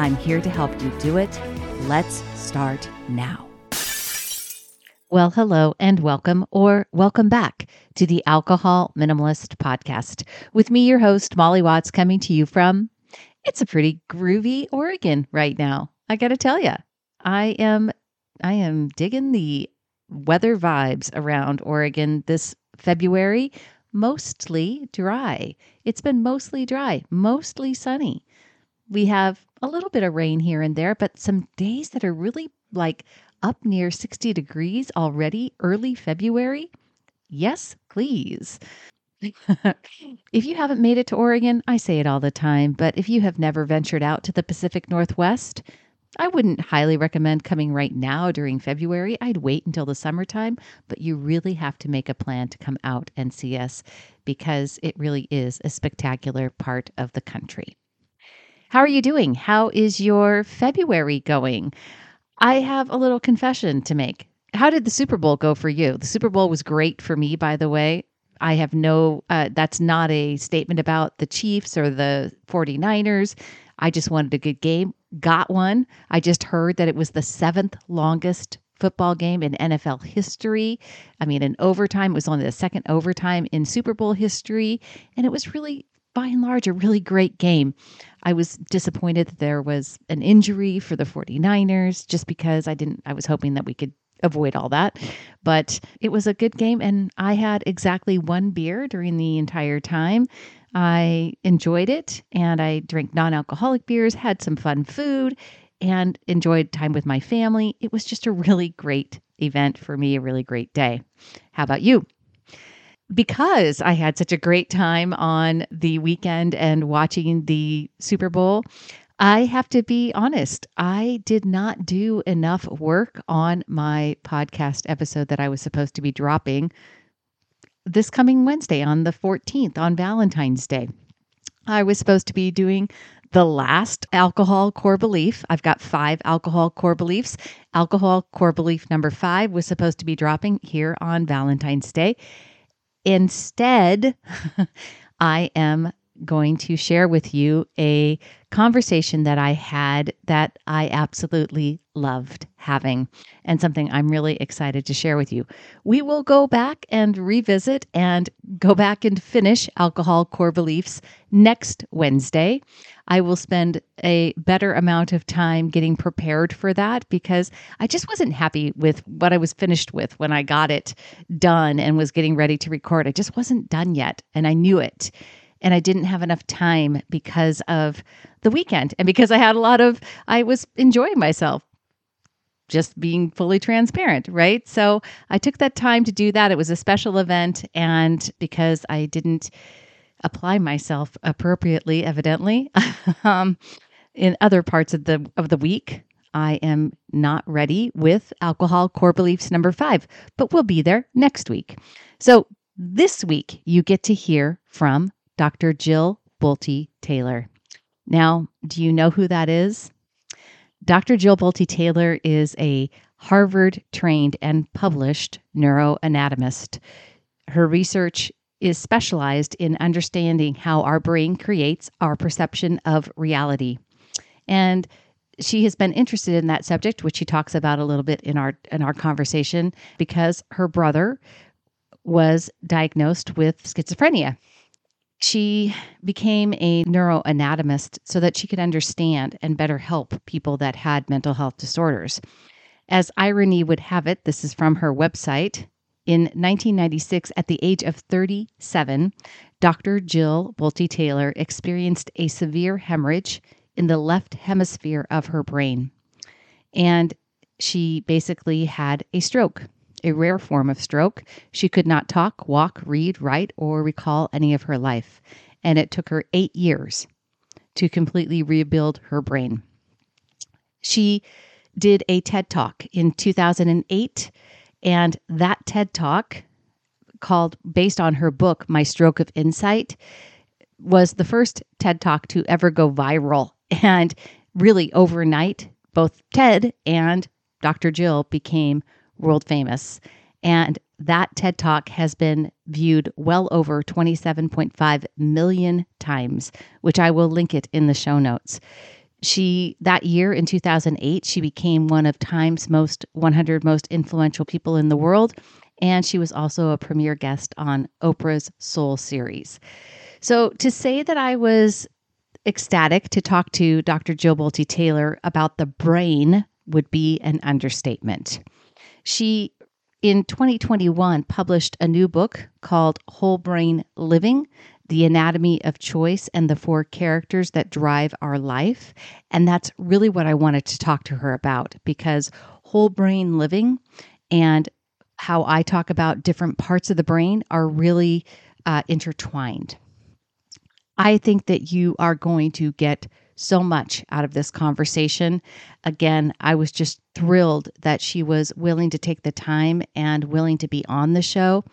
I'm here to help you do it. Let's start now. Well, hello and welcome, or welcome back to the Alcohol Minimalist Podcast with me, your host, Molly Watts, coming to you from it's a pretty groovy Oregon right now. I got to tell you, I am I am digging the weather vibes around Oregon this February. Mostly dry. It's been mostly dry, mostly sunny. We have a little bit of rain here and there, but some days that are really like up near 60 degrees already early February. Yes, please. if you haven't made it to Oregon, I say it all the time, but if you have never ventured out to the Pacific Northwest, I wouldn't highly recommend coming right now during February. I'd wait until the summertime, but you really have to make a plan to come out and see us because it really is a spectacular part of the country. How are you doing? How is your February going? I have a little confession to make. How did the Super Bowl go for you? The Super Bowl was great for me, by the way. I have no, uh, that's not a statement about the Chiefs or the 49ers. I just wanted a good game, got one. I just heard that it was the seventh longest football game in NFL history. I mean, in overtime, it was only the second overtime in Super Bowl history. And it was really by and large, a really great game. I was disappointed that there was an injury for the 49ers just because I didn't, I was hoping that we could avoid all that. But it was a good game, and I had exactly one beer during the entire time. I enjoyed it, and I drank non alcoholic beers, had some fun food, and enjoyed time with my family. It was just a really great event for me, a really great day. How about you? Because I had such a great time on the weekend and watching the Super Bowl, I have to be honest. I did not do enough work on my podcast episode that I was supposed to be dropping this coming Wednesday on the 14th on Valentine's Day. I was supposed to be doing the last alcohol core belief. I've got five alcohol core beliefs. Alcohol core belief number five was supposed to be dropping here on Valentine's Day. Instead, I am going to share with you a conversation that I had that I absolutely loved having and something I'm really excited to share with you. We will go back and revisit and go back and finish Alcohol Core Beliefs next Wednesday. I will spend a better amount of time getting prepared for that because I just wasn't happy with what I was finished with when I got it done and was getting ready to record. I just wasn't done yet, and I knew it. And I didn't have enough time because of the weekend and because I had a lot of, I was enjoying myself just being fully transparent, right? So I took that time to do that. It was a special event. And because I didn't apply myself appropriately, evidently, um, in other parts of the of the week. I am not ready with alcohol core beliefs number five, but we'll be there next week. So this week you get to hear from Dr. Jill Bolte Taylor. Now, do you know who that is? Dr. Jill Bolte Taylor is a Harvard trained and published neuroanatomist. Her research is specialized in understanding how our brain creates our perception of reality. And she has been interested in that subject, which she talks about a little bit in our in our conversation, because her brother was diagnosed with schizophrenia. She became a neuroanatomist so that she could understand and better help people that had mental health disorders. As irony would have it, this is from her website. In 1996, at the age of 37, Dr. Jill Bolte Taylor experienced a severe hemorrhage in the left hemisphere of her brain. And she basically had a stroke, a rare form of stroke. She could not talk, walk, read, write, or recall any of her life. And it took her eight years to completely rebuild her brain. She did a TED Talk in 2008, and that TED Talk called based on her book My Stroke of Insight was the first TED Talk to ever go viral and really overnight both Ted and Dr. Jill became world famous and that TED Talk has been viewed well over 27.5 million times, which I will link it in the show notes. She that year in 2008, she became one of Time's most 100 most influential people in the world and she was also a premier guest on Oprah's Soul series. So to say that I was ecstatic to talk to Dr. Jill Bolte Taylor about the brain would be an understatement. She in 2021 published a new book called Whole Brain Living the anatomy of choice and the four characters that drive our life. And that's really what I wanted to talk to her about because whole brain living and how I talk about different parts of the brain are really uh, intertwined. I think that you are going to get so much out of this conversation. Again, I was just thrilled that she was willing to take the time and willing to be on the show.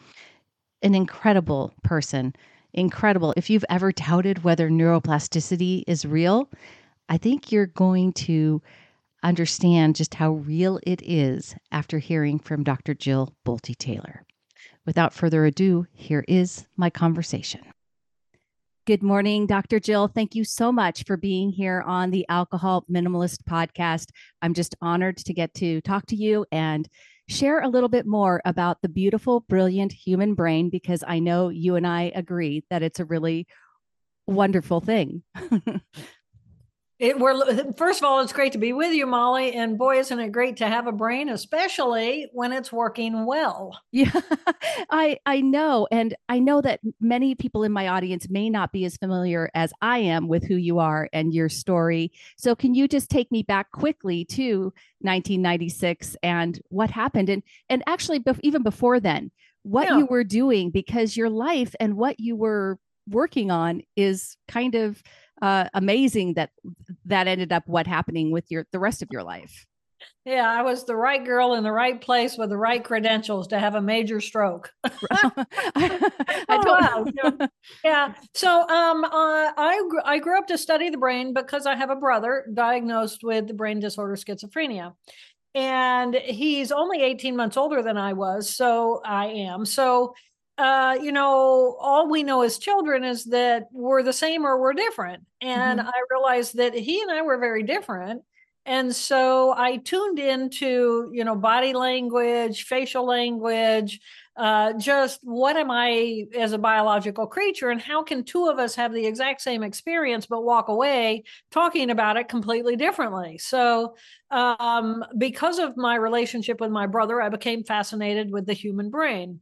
An incredible person. Incredible. If you've ever doubted whether neuroplasticity is real, I think you're going to understand just how real it is after hearing from Dr. Jill Bolte Taylor. Without further ado, here is my conversation. Good morning, Dr. Jill. Thank you so much for being here on the Alcohol Minimalist podcast. I'm just honored to get to talk to you and share a little bit more about the beautiful, brilliant human brain because I know you and I agree that it's a really wonderful thing. It, we're first of all, it's great to be with you, Molly, and boy, isn't it great to have a brain, especially when it's working well. Yeah, I I know, and I know that many people in my audience may not be as familiar as I am with who you are and your story. So, can you just take me back quickly to 1996 and what happened, and and actually, even before then, what yeah. you were doing, because your life and what you were working on is kind of uh, amazing that that ended up what happening with your the rest of your life. Yeah, I was the right girl in the right place with the right credentials to have a major stroke. I oh, wow. yeah. So um, uh, I I grew up to study the brain because I have a brother diagnosed with the brain disorder schizophrenia, and he's only 18 months older than I was. So I am. So uh, you know, all we know as children is that we're the same or we're different. And mm-hmm. I realized that he and I were very different. And so I tuned into, you know, body language, facial language, uh, just what am I as a biological creature, and how can two of us have the exact same experience but walk away talking about it completely differently? So, um, because of my relationship with my brother, I became fascinated with the human brain.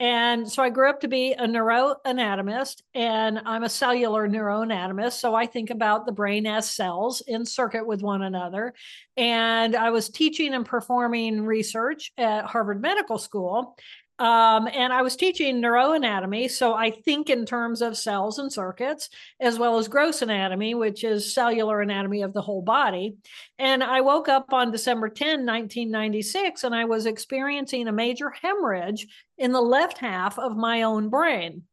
And so I grew up to be a neuroanatomist, and I'm a cellular neuroanatomist. So I think about the brain as cells in circuit with one another. And I was teaching and performing research at Harvard Medical School. Um, and I was teaching neuroanatomy. So I think in terms of cells and circuits, as well as gross anatomy, which is cellular anatomy of the whole body. And I woke up on December 10, 1996, and I was experiencing a major hemorrhage in the left half of my own brain.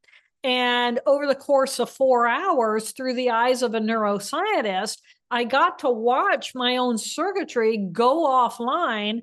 And over the course of four hours, through the eyes of a neuroscientist, I got to watch my own circuitry go offline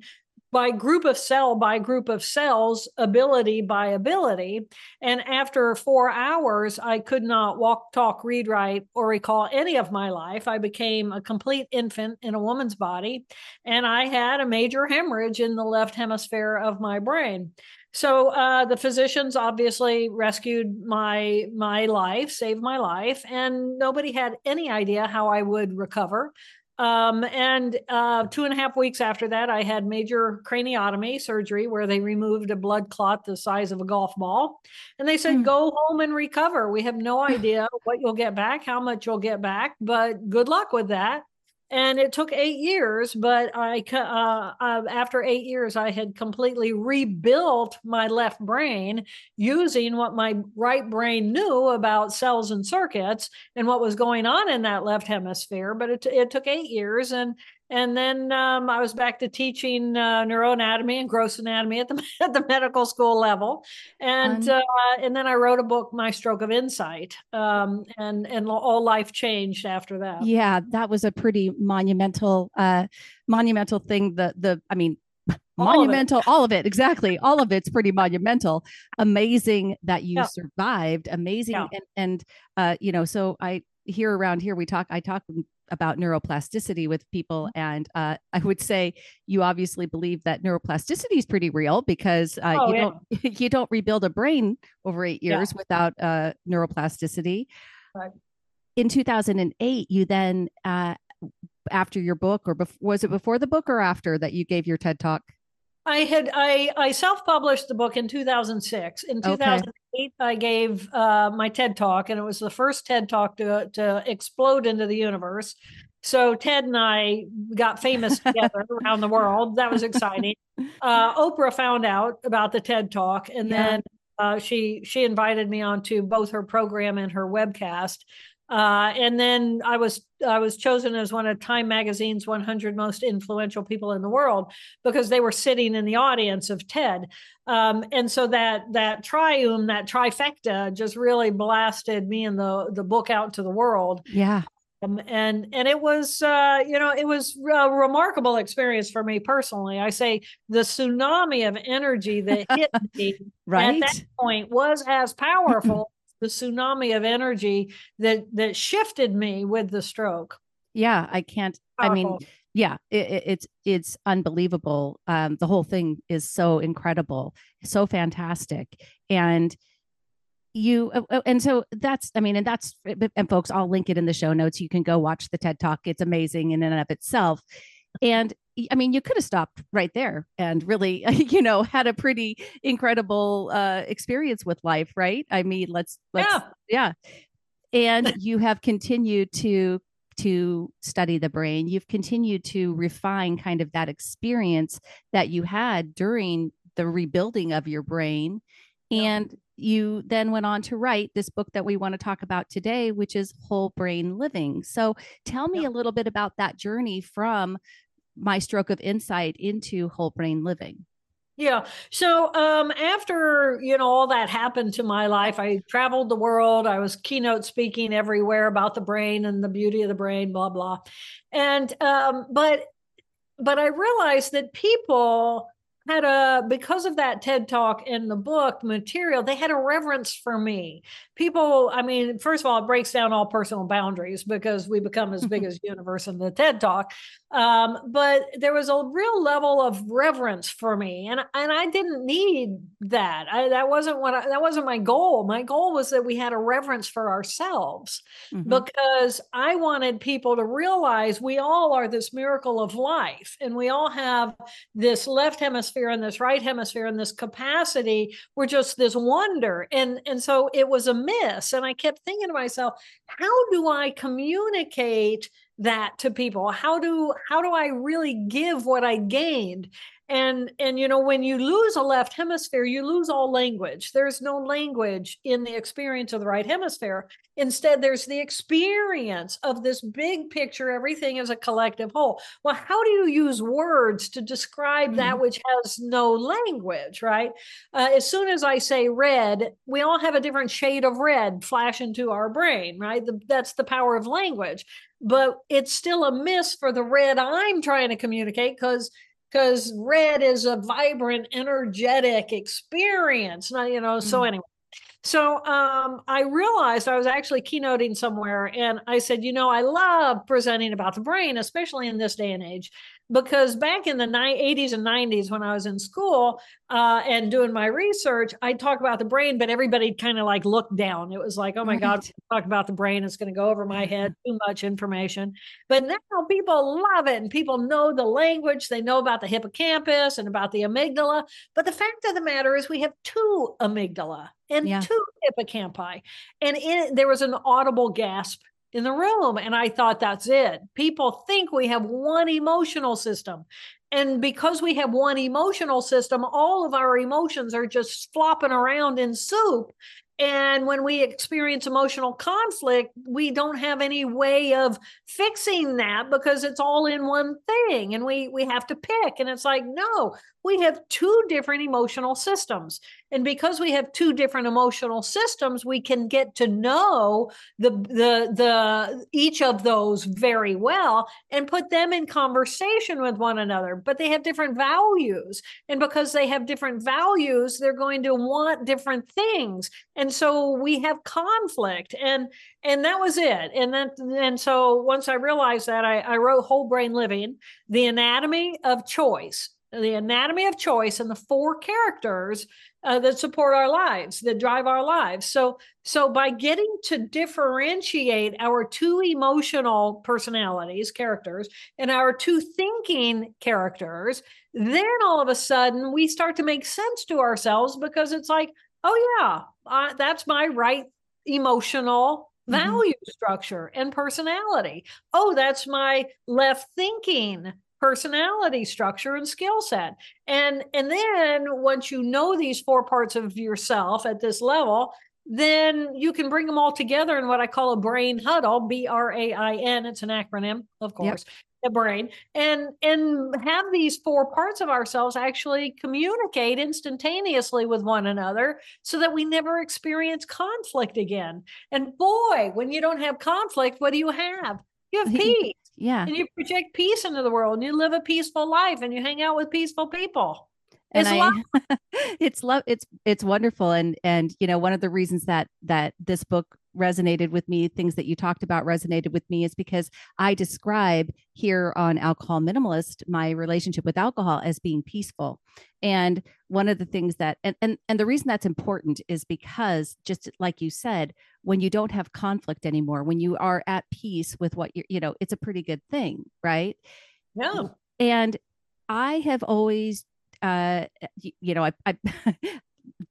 by group of cell by group of cells, ability by ability. And after four hours, I could not walk, talk, read, write, or recall any of my life. I became a complete infant in a woman's body, and I had a major hemorrhage in the left hemisphere of my brain. So uh, the physicians obviously rescued my my life, saved my life, and nobody had any idea how I would recover. Um, and uh, two and a half weeks after that, I had major craniotomy surgery where they removed a blood clot the size of a golf ball. And they said, mm. go home and recover. We have no idea what you'll get back, how much you'll get back, but good luck with that and it took eight years but i uh, uh, after eight years i had completely rebuilt my left brain using what my right brain knew about cells and circuits and what was going on in that left hemisphere but it, it took eight years and and then um, I was back to teaching uh, neuroanatomy and gross anatomy at the at the medical school level, and um, uh, and then I wrote a book, My Stroke of Insight, um, and and all life changed after that. Yeah, that was a pretty monumental uh, monumental thing. The the I mean. All monumental, of all of it, exactly. All of it's pretty monumental. Amazing that you yeah. survived. Amazing, yeah. and and uh, you know, so I here around here we talk. I talk about neuroplasticity with people mm-hmm. and uh, i would say you obviously believe that neuroplasticity is pretty real because uh, oh, you yeah. don't you don't rebuild a brain over eight years yeah. without uh, neuroplasticity right. in 2008 you then uh, after your book or bef- was it before the book or after that you gave your ted talk I had I I self-published the book in 2006. In 2008, okay. I gave uh, my TED talk, and it was the first TED talk to to explode into the universe. So Ted and I got famous together around the world. That was exciting. Uh, Oprah found out about the TED talk, and yeah. then uh, she she invited me onto both her program and her webcast. Uh, and then I was I was chosen as one of Time Magazine's 100 most influential people in the world because they were sitting in the audience of TED, um, and so that that triume, that trifecta, just really blasted me and the the book out to the world. Yeah. Um, and and it was uh, you know it was a remarkable experience for me personally. I say the tsunami of energy that hit me right? at that point was as powerful the tsunami of energy that that shifted me with the stroke. Yeah, I can't. Powerful. I mean, yeah, it, it's it's unbelievable. Um, the whole thing is so incredible, so fantastic, and you uh, uh, and so that's i mean and that's and folks i'll link it in the show notes you can go watch the ted talk it's amazing in and of itself and I mean, you could have stopped right there and really, you know, had a pretty incredible uh, experience with life, right? I mean, let's, let's, yeah, yeah. And you have continued to to study the brain. You've continued to refine kind of that experience that you had during the rebuilding of your brain, and you then went on to write this book that we want to talk about today, which is Whole Brain Living. So tell me a little bit about that journey from my stroke of insight into whole brain living. Yeah. So um, after you know all that happened to my life, I traveled the world. I was keynote speaking everywhere about the brain and the beauty of the brain, blah blah. And um, but but I realized that people had a because of that TED talk in the book material, they had a reverence for me. People, I mean, first of all, it breaks down all personal boundaries because we become as big as universe in the TED talk. Um, but there was a real level of reverence for me, and and I didn't need that. I, that wasn't what I, that wasn't my goal. My goal was that we had a reverence for ourselves mm-hmm. because I wanted people to realize we all are this miracle of life, and we all have this left hemisphere hemisphere and this right hemisphere and this capacity were just this wonder. And and so it was a miss. And i kept thinking to myself how do i communicate that to people? How do how do i really give what i gained and and you know when you lose a left hemisphere you lose all language. There's no language in the experience of the right hemisphere. Instead there's the experience of this big picture everything is a collective whole. Well how do you use words to describe that mm-hmm. which has no language right? Uh, as soon as i say red we all have a different shade of red flash into our brain right? The, that's the power of language. But it's still a miss for the red i'm trying to communicate because because red is a vibrant, energetic experience. Not, you know, so anyway. So um, I realized I was actually keynoting somewhere, and I said, you know, I love presenting about the brain, especially in this day and age because back in the 80s and 90s when i was in school uh, and doing my research i'd talk about the brain but everybody kind of like looked down it was like oh my right. god talk about the brain it's going to go over my head too much information but now people love it and people know the language they know about the hippocampus and about the amygdala but the fact of the matter is we have two amygdala and yeah. two hippocampi and in, there was an audible gasp in the room. And I thought, that's it. People think we have one emotional system. And because we have one emotional system, all of our emotions are just flopping around in soup. And when we experience emotional conflict, we don't have any way of fixing that because it's all in one thing and we we have to pick and it's like no, we have two different emotional systems. And because we have two different emotional systems, we can get to know the the the each of those very well and put them in conversation with one another. But they have different values. And because they have different values, they're going to want different things. And so we have conflict. And and that was it. And then and so once I realized that, I, I wrote Whole Brain Living, the anatomy of choice the anatomy of choice and the four characters uh, that support our lives that drive our lives so so by getting to differentiate our two emotional personalities characters and our two thinking characters then all of a sudden we start to make sense to ourselves because it's like oh yeah uh, that's my right emotional mm-hmm. value mm-hmm. structure and personality oh that's my left thinking personality structure and skill set. And and then once you know these four parts of yourself at this level then you can bring them all together in what i call a brain huddle b-r-a-i-n it's an acronym of course yep. the brain and and have these four parts of ourselves actually communicate instantaneously with one another so that we never experience conflict again. And boy when you don't have conflict what do you have? You have peace yeah. And you project peace into the world and you live a peaceful life and you hang out with peaceful people. And it's I, love. it's love. It's, it's wonderful. And, and, you know, one of the reasons that, that this book resonated with me, things that you talked about resonated with me is because I describe here on Alcohol Minimalist my relationship with alcohol as being peaceful. And one of the things that and and, and the reason that's important is because just like you said, when you don't have conflict anymore, when you are at peace with what you're, you know, it's a pretty good thing, right? Yeah. And I have always uh you, you know I, I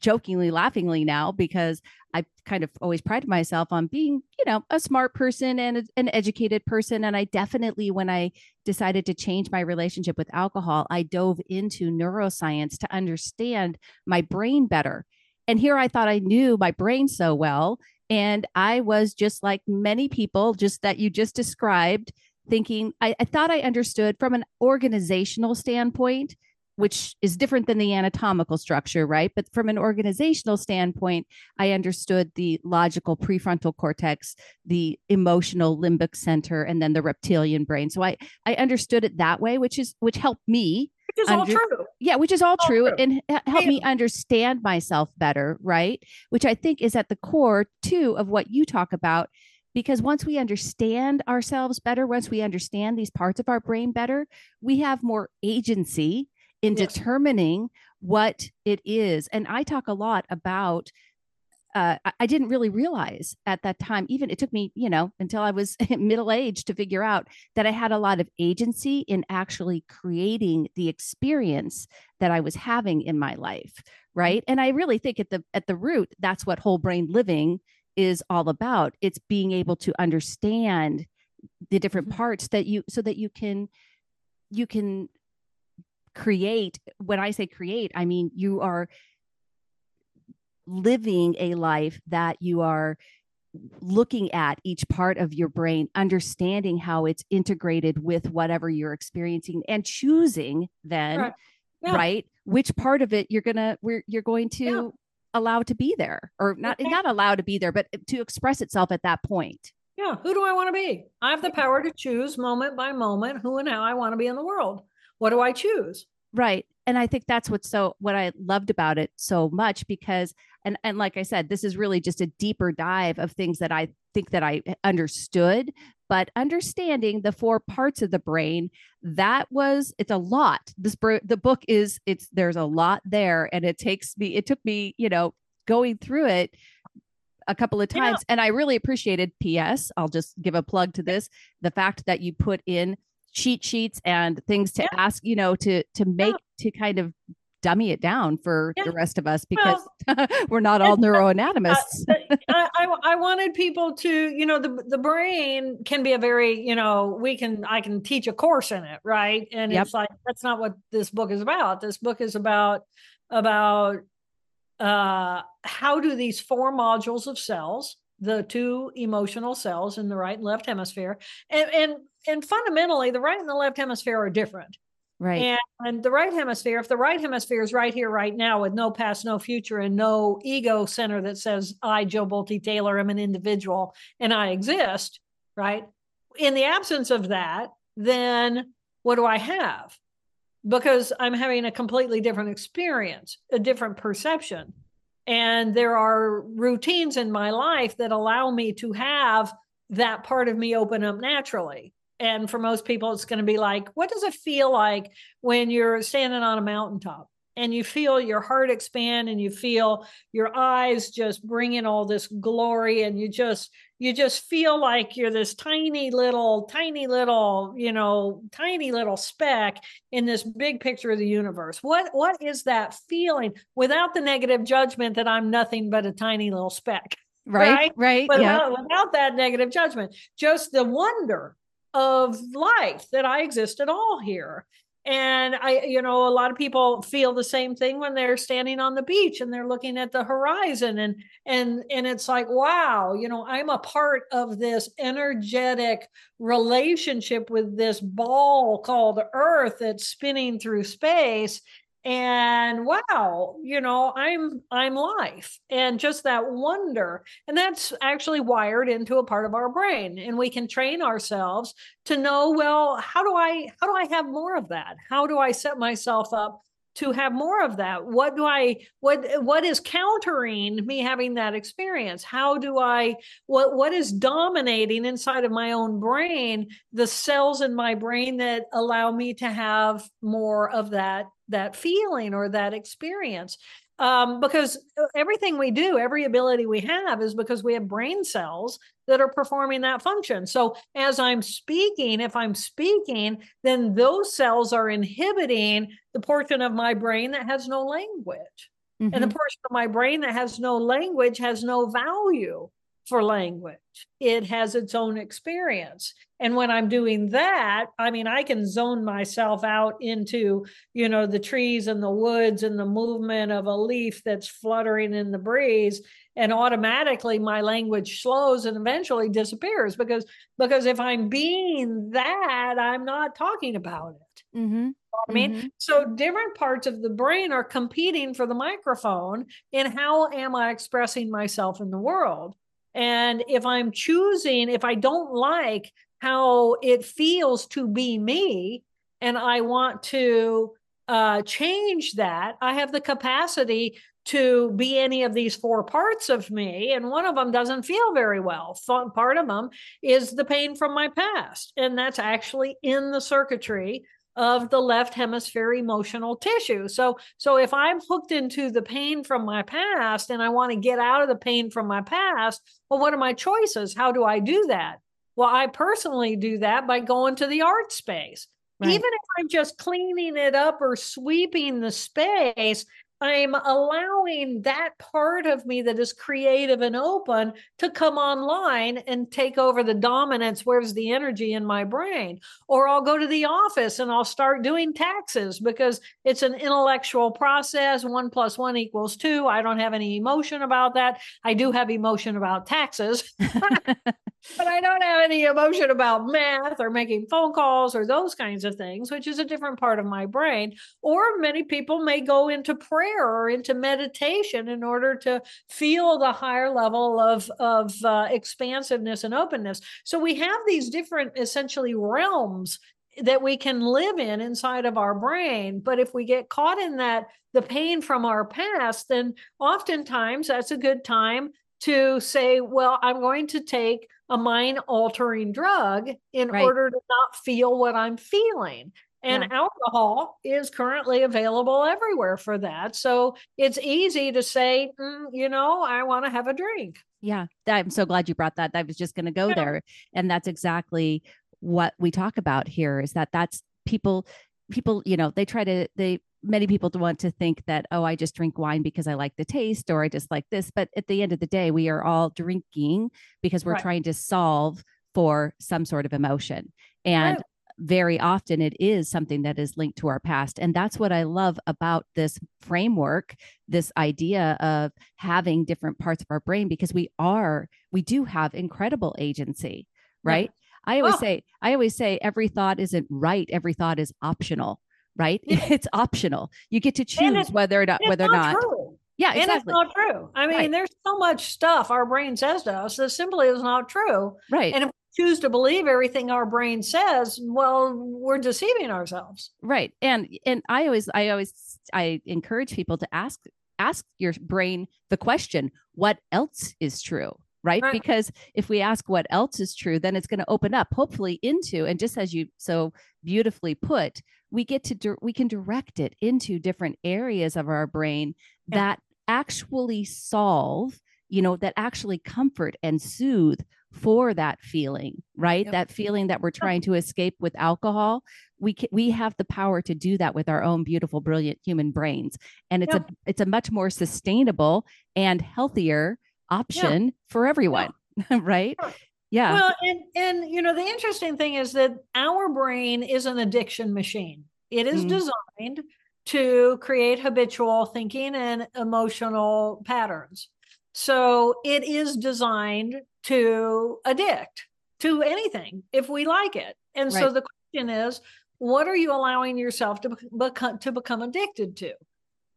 jokingly laughingly now because I kind of always pride myself on being, you know, a smart person and a, an educated person. And I definitely, when I decided to change my relationship with alcohol, I dove into neuroscience to understand my brain better. And here I thought I knew my brain so well. And I was just like many people, just that you just described, thinking I, I thought I understood from an organizational standpoint which is different than the anatomical structure, right? But from an organizational standpoint, I understood the logical prefrontal cortex, the emotional limbic center, and then the reptilian brain. So I I understood it that way, which is which helped me. Which is under, all true. Yeah, which is all, all true, true, and helped me understand myself better, right? Which I think is at the core too of what you talk about because once we understand ourselves better, once we understand these parts of our brain better, we have more agency in yes. determining what it is. And I talk a lot about uh, I didn't really realize at that time, even it took me, you know, until I was middle aged to figure out that I had a lot of agency in actually creating the experience that I was having in my life. Mm-hmm. Right. And I really think at the at the root, that's what whole brain living is all about. It's being able to understand the different mm-hmm. parts that you so that you can you can create when i say create i mean you are living a life that you are looking at each part of your brain understanding how it's integrated with whatever you're experiencing and choosing then right, yeah. right which part of it you're gonna where you're going to yeah. allow to be there or not okay. not allow to be there but to express itself at that point yeah who do i want to be i have the power to choose moment by moment who and how i want to be in the world what do I choose? Right. And I think that's what's so what I loved about it so much because and and like I said, this is really just a deeper dive of things that I think that I understood, but understanding the four parts of the brain, that was it's a lot. This the book is it's there's a lot there and it takes me it took me, you know, going through it a couple of times yeah. and I really appreciated PS, I'll just give a plug to this, the fact that you put in cheat sheets and things to yeah. ask, you know, to to make yeah. to kind of dummy it down for yeah. the rest of us because well, we're not all neuroanatomists. Uh, I, I, I, wanted people to, you know, the the brain can be a very, you know, we can I can teach a course in it, right? And yep. it's like that's not what this book is about. This book is about about uh how do these four modules of cells the two emotional cells in the right and left hemisphere and and and fundamentally the right and the left hemisphere are different. Right. And, and, the right hemisphere if the right hemisphere is right here right now with no past no future and no ego center that says i jill bolte taylor am an individual and i exist right? In the absence of that then what do i have? Because i'm having a completely different experience a different perception. And there are routines in my life that allow me to have that part of me open up naturally. And for most people, it's going to be like, what does it feel like when you're standing on a mountaintop? and you feel your heart expand and you feel your eyes just bring in all this glory and you just you just feel like you're this tiny little tiny little you know tiny little speck in this big picture of the universe what what is that feeling without the negative judgment that i'm nothing but a tiny little speck right right, right without, yeah. without that negative judgment just the wonder of life that i exist at all here. And i you know a lot of people feel the same thing when they're standing on the beach and they're looking at the horizon. And and and it's like wow you know i'm a part of this energetic relationship with this ball called earth that's spinning through space and wow you know i'm i'm life and just that wonder and that's actually wired into a part of our brain and we can train ourselves to know well how do i how do i have more of that? How do i set myself up to have more of that? What do i what what is countering me having that experience? How do i what what is dominating inside of my own brain the cells in my brain that allow me to have more of that that feeling or that experience um, because everything we do, every ability we have is because we have brain cells that are performing that function. So as I'm speaking, if I'm speaking, then those cells are inhibiting the portion of my brain that has no language. Mm-hmm. And the mm-hmm. portion of my brain that has no language has no value for language. It has its own experience. And when I'm doing that, I mean, I can zone myself out into, you know, the trees and the woods and the movement of a leaf that's fluttering in the breeze. And automatically my language slows and eventually disappears because because if I'm being that, I'm not talking about it. Mm-hmm. I mean, mm-hmm. so different parts of the brain are competing for the microphone in how am I expressing myself in the world? And if I'm choosing, if I don't like how it feels to be me, and I want to uh, change that, I have the capacity to be any of these four parts of me. And one of them doesn't feel very well. Part of them is the pain from my past. And that's actually in the circuitry of the left hemisphere emotional tissue. So so if I'm hooked into the pain from my past and I want to get out of the pain from my past, well what are my choices? How do I do that? Well, I personally do that by going to the art space. Right. Even if I'm just cleaning it up or sweeping the space, I'm allowing that part of me that is creative and open to come online and take over the dominance. Where's the energy in my brain? Or I'll go to the office and I'll start doing taxes because it's an intellectual process. One plus one equals two. I don't have any emotion about that. I do have emotion about taxes. but I don't have any emotion about math or making phone calls or those kinds of things, which is a different part of my brain. Or many people may go into prayer or into meditation in order to feel the higher level of, of uh, expansiveness and openness. So we have these different essentially realms that we can live in inside of our brain. But if we get caught in that, the pain from our past, then oftentimes that's a good time to say, well, I'm going to take a mind altering drug in right. order to not feel what I'm feeling. And yeah. alcohol is currently available everywhere for that. So it's easy to say, mm, you know, I want to have a drink. Yeah. I'm so glad you brought that. I was just going to go yeah. there. And that's exactly what we talk about here is that that's people, people, you know, they try to, they, many people want to think that, oh, I just drink wine because I like the taste or I just like this. But at the end of the day, we are all drinking because we're right. trying to solve for some sort of emotion. And right very often it is something that is linked to our past. And that's what I love about this framework, this idea of having different parts of our brain, because we are, we do have incredible agency, right? Yeah. I always oh. say, I always say every thought isn't right, every thought is optional, right? Yeah. It's optional. You get to choose whether or not, whether or not. True. Yeah, exactly. And it's not true. I mean, right. there's so much stuff our brain says to us that simply is not true. Right. And if we choose to believe everything our brain says, well, we're deceiving ourselves. Right. And and I always I always I encourage people to ask ask your brain the question, what else is true? Right? right. Because if we ask what else is true, then it's going to open up hopefully into and just as you so beautifully put, we get to we can direct it into different areas of our brain yeah. that actually solve you know that actually comfort and soothe for that feeling, right? Yep. That feeling that we're trying to escape with alcohol. We can, we have the power to do that with our own beautiful, brilliant human brains, and it's yep. a it's a much more sustainable and healthier option yep. for everyone, right? Yeah. Well, and and you know the interesting thing is that our brain is an addiction machine. It is mm. designed to create habitual thinking and emotional patterns. So it is designed to addict to anything if we like it. And right. so the question is, what are you allowing yourself to become to become addicted to?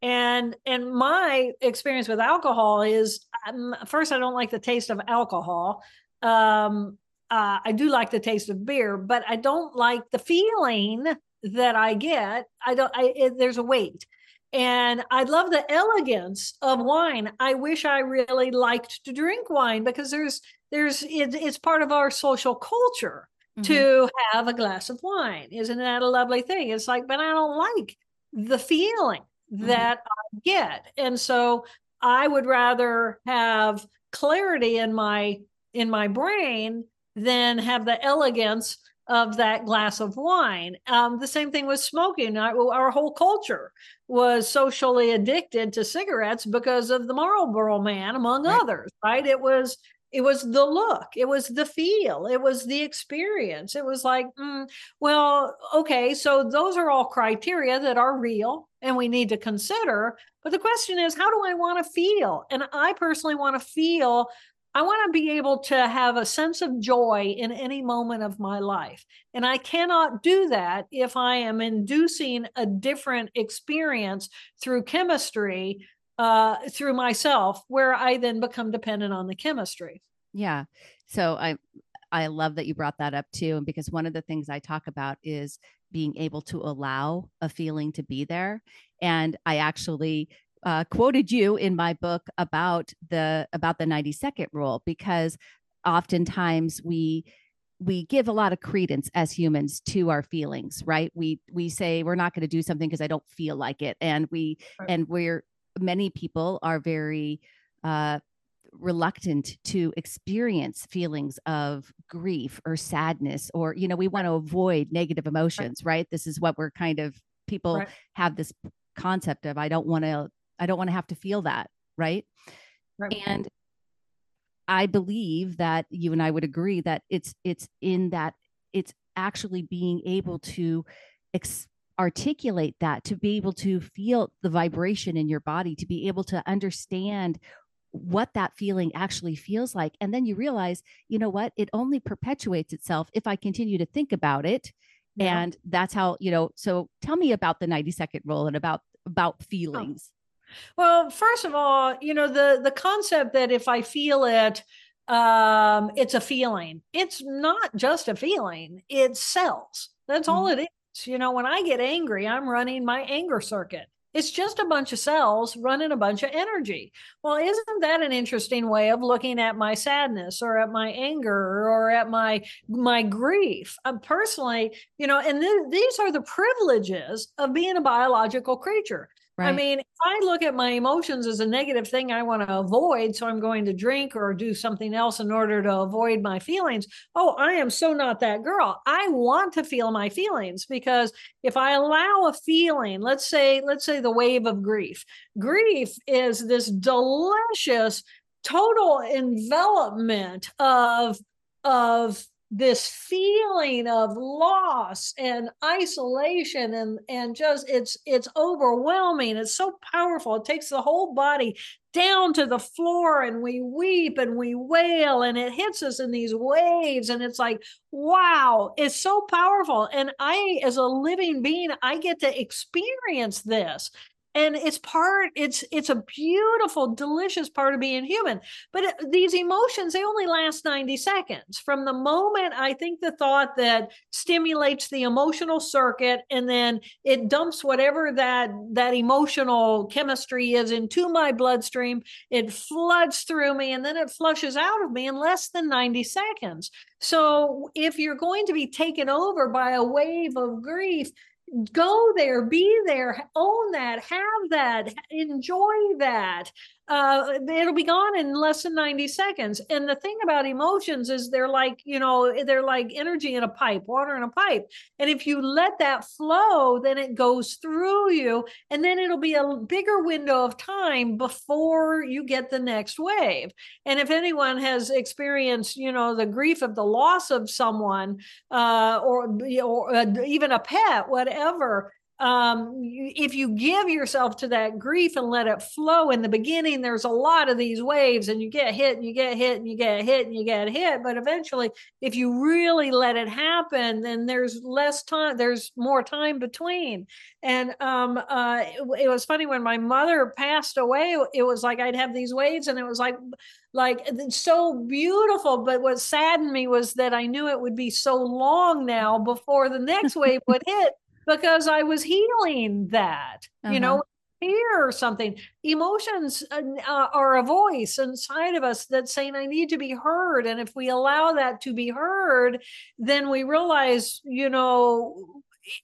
And and my experience with alcohol is um, first I don't like the taste of alcohol. Um, uh, I do like the taste of beer, but I don't like the feeling that I get. I don't. I, it, there's a weight. And I love the elegance of wine. I wish I really liked to drink wine because there's there's it, it's part of our social culture mm-hmm. to have a glass of wine. Isn't that a lovely thing? It's like, but I don't like the feeling mm-hmm. that I get. And so I would rather have clarity in my in my brain than have the elegance of that glass of wine. Um, the same thing with smoking. Our, our, whole culture was socially addicted to cigarettes because of the Marlboro Man, among right. others. Right? It was it was the look it was the feel it was the experience it was like mm, well okay so those are all criteria that are real and we need to consider but the question is how do i want to feel and i personally want to feel I want to be able to have a sense of joy in any moment of my life. And I cannot do that if I am inducing a different experience through chemistry uh, through myself, where I then become dependent on the chemistry. Yeah. So I I love that you brought that up too. And because one of the things I talk about is being able to allow a feeling to be there. And I actually uh, quoted you in my book about the about the 90 second rule because oftentimes we we give a lot of credence as humans to our feelings right we we say we're not going to do something because i don't feel like it and we right. and we're many people are very uh reluctant to experience feelings of grief or sadness or you know we want to avoid negative emotions right. right, this is what we're kind of people right. have this concept of i don't want to I don't want to have to feel that. Right? right. And I believe that you and I would agree that it's it's in that it's actually being able to ex- articulate that to be able to feel the vibration in your body to be able to understand what that feeling actually feels like and then you realize you know what it only perpetuates itself if i continue to think about it yeah. and that's how you know so tell me about the 90 second rule and about about oh. feelings well, first of all, you know the the concept that if I feel it, um, it's a feeling. It's not just a feeling. It's cells. That's mm-hmm. all it is. You know, when I get angry, I'm running my anger circuit. It's just a bunch of cells running a bunch of energy. Well, isn't that an interesting way of looking at my sadness or at my anger or at my my grief? Um, personally, you know, and th- these are the privileges of being a biological creature. Right. I mean, if I look at my emotions as a negative thing I want to avoid, so I'm going to drink or do something else in order to avoid my feelings. Oh, I am so not that girl. I want to feel my feelings because if I allow a feeling, let's say, let's say the wave of grief. Grief is this delicious total envelopment of of this feeling of loss and isolation and and just it's it's overwhelming. It's so powerful. It takes the whole body down to the floor and we weep and we wail and it hits us in these waves and it's like wow it's so powerful. And i as a living being i get to experience this and it's part it's it's a beautiful delicious part of being human but it, these emotions they only last 90 seconds. From the moment i think the thought that stimulates the emotional circuit and then it dumps whatever that that emotional chemistry is into my bloodstream it floods through me and then it flushes out of me in less than 90 seconds. So if you're going to be taken over by a wave of grief go there, be there, own that, have that, enjoy that uh, it'll be gone in less than 90 seconds. And the thing about emotions is they're like, you know, they're like energy in a pipe, water in a pipe. And if you let that flow, then it goes through you. And then it'll be a bigger window of time before you get the next wave. And if anyone has experienced, you know, the grief of the loss of someone uh, or, or uh, even a pet, whatever, um, if you give yourself to that grief and let it flow in the beginning, there's a lot of these waves and you get hit and you get hit and you get hit and you get hit. But eventually, if you really let it happen, then there's less time, there's more time between. And um, uh, it, it was funny when my mother passed away, it was like I'd have these waves and it was like, like so beautiful. But what saddened me was that I knew it would be so long now before the next wave would hit because I was healing that, uh-huh. you know, uh-huh. fear or something. Emotions uh, uh, are a voice inside of us that's saying, I need to be heard. And if we allow that to be heard, then we realize, you know,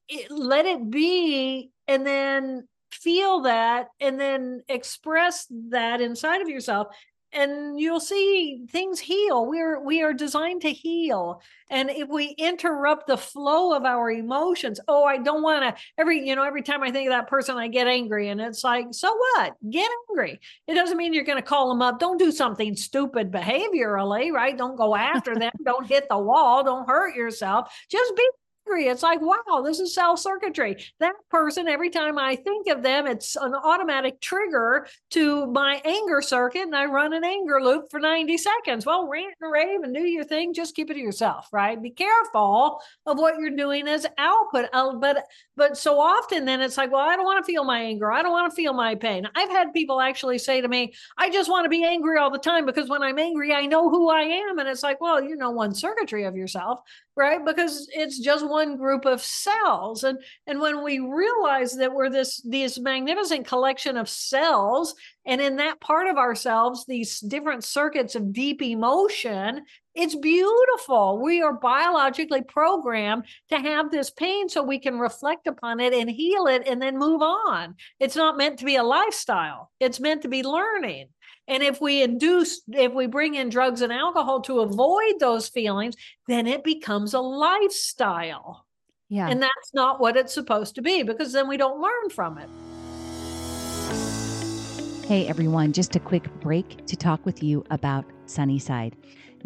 it, let it be and then feel that and then express that inside of yourself and you'll see things heal. We're we are designed to heal. And if we interrupt the flow of our emotions oh i don't want to every you know every time i think of that person i get angry and it's like so what? Get angry. It doesn't mean you're going to call them up. Don't do something stupid behaviorally right? Don't go after them. Don't hit the wall. Don't hurt yourself. Just be it's like, wow, this is cell circuitry. That person, every time I think of them, it's an automatic trigger to my anger circuit, and I run an anger loop for 90 seconds. Well, rant and rave and do your thing. Just keep it to yourself, right? Be careful of what you're doing as output. But but so often then it's like, well, I don't want to feel my anger. I don't want to feel my pain. I've had people actually say to me, I just want to be angry all the time because when I'm angry, I know who I am. And it's like, well, you know one circuitry of yourself right because it's just one group of cells and and when we realize that we're this this magnificent collection of cells and in that part of ourselves these different circuits of deep emotion it's beautiful we are biologically programmed to have this pain so we can reflect upon it and heal it and then move on it's not meant to be a lifestyle it's meant to be learning and if we induce, if we bring in drugs and alcohol to avoid those feelings, then it becomes a lifestyle. Yeah. And that's not what it's supposed to be because then we don't learn from it. Hey everyone, just a quick break to talk with you about Sunnyside.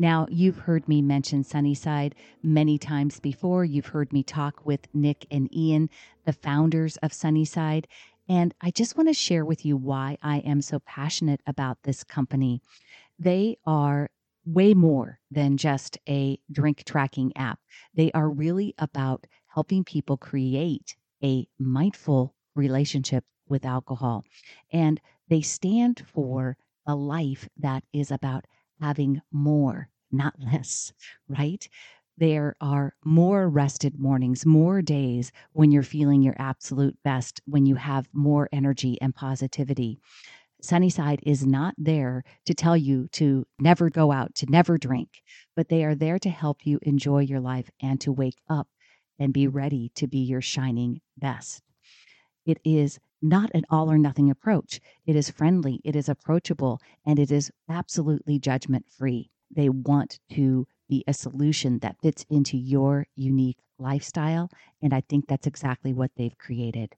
Now, you've heard me mention Sunnyside many times before. You've heard me talk with Nick and Ian, the founders of Sunnyside, and I just want to share with you why I am so passionate about this company. They are way more than just a drink tracking app. They are really about helping people create a mindful relationship with alcohol. And they stand for a life that is about having more, not less, right? there are more rested mornings, more days when you're feeling your absolute best, when you have more energy and positivity. Sunnyside is not there to tell you to never go out, to never drink, but they are there to help you enjoy your life and to wake up and be ready to be your shining best. It is not an all or nothing approach. It is friendly, it is approachable, and it is absolutely judgment free. They want to be a solution that fits into your unique lifestyle. And I think that's exactly what they've created.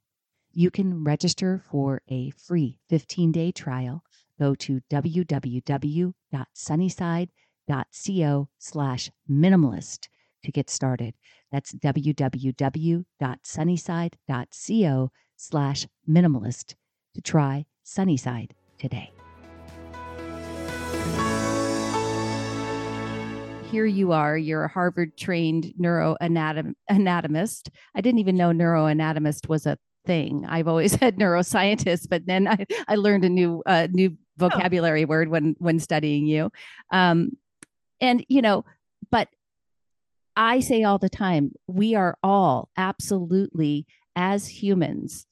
You can register for a free 15 day trial. Go to www.sunnyside.co slash minimalist to get started. That's www.sunnyside.co slash minimalist to try Sunnyside today. Here you are, you're a Harvard trained neuroanatomist. I didn't even know neuroanatomist was a thing. I've always had neuroscientist, but then I, I learned a new uh, new oh. vocabulary oh. word when when studying you. Um, and you know, but I say all the time, we are all absolutely as humans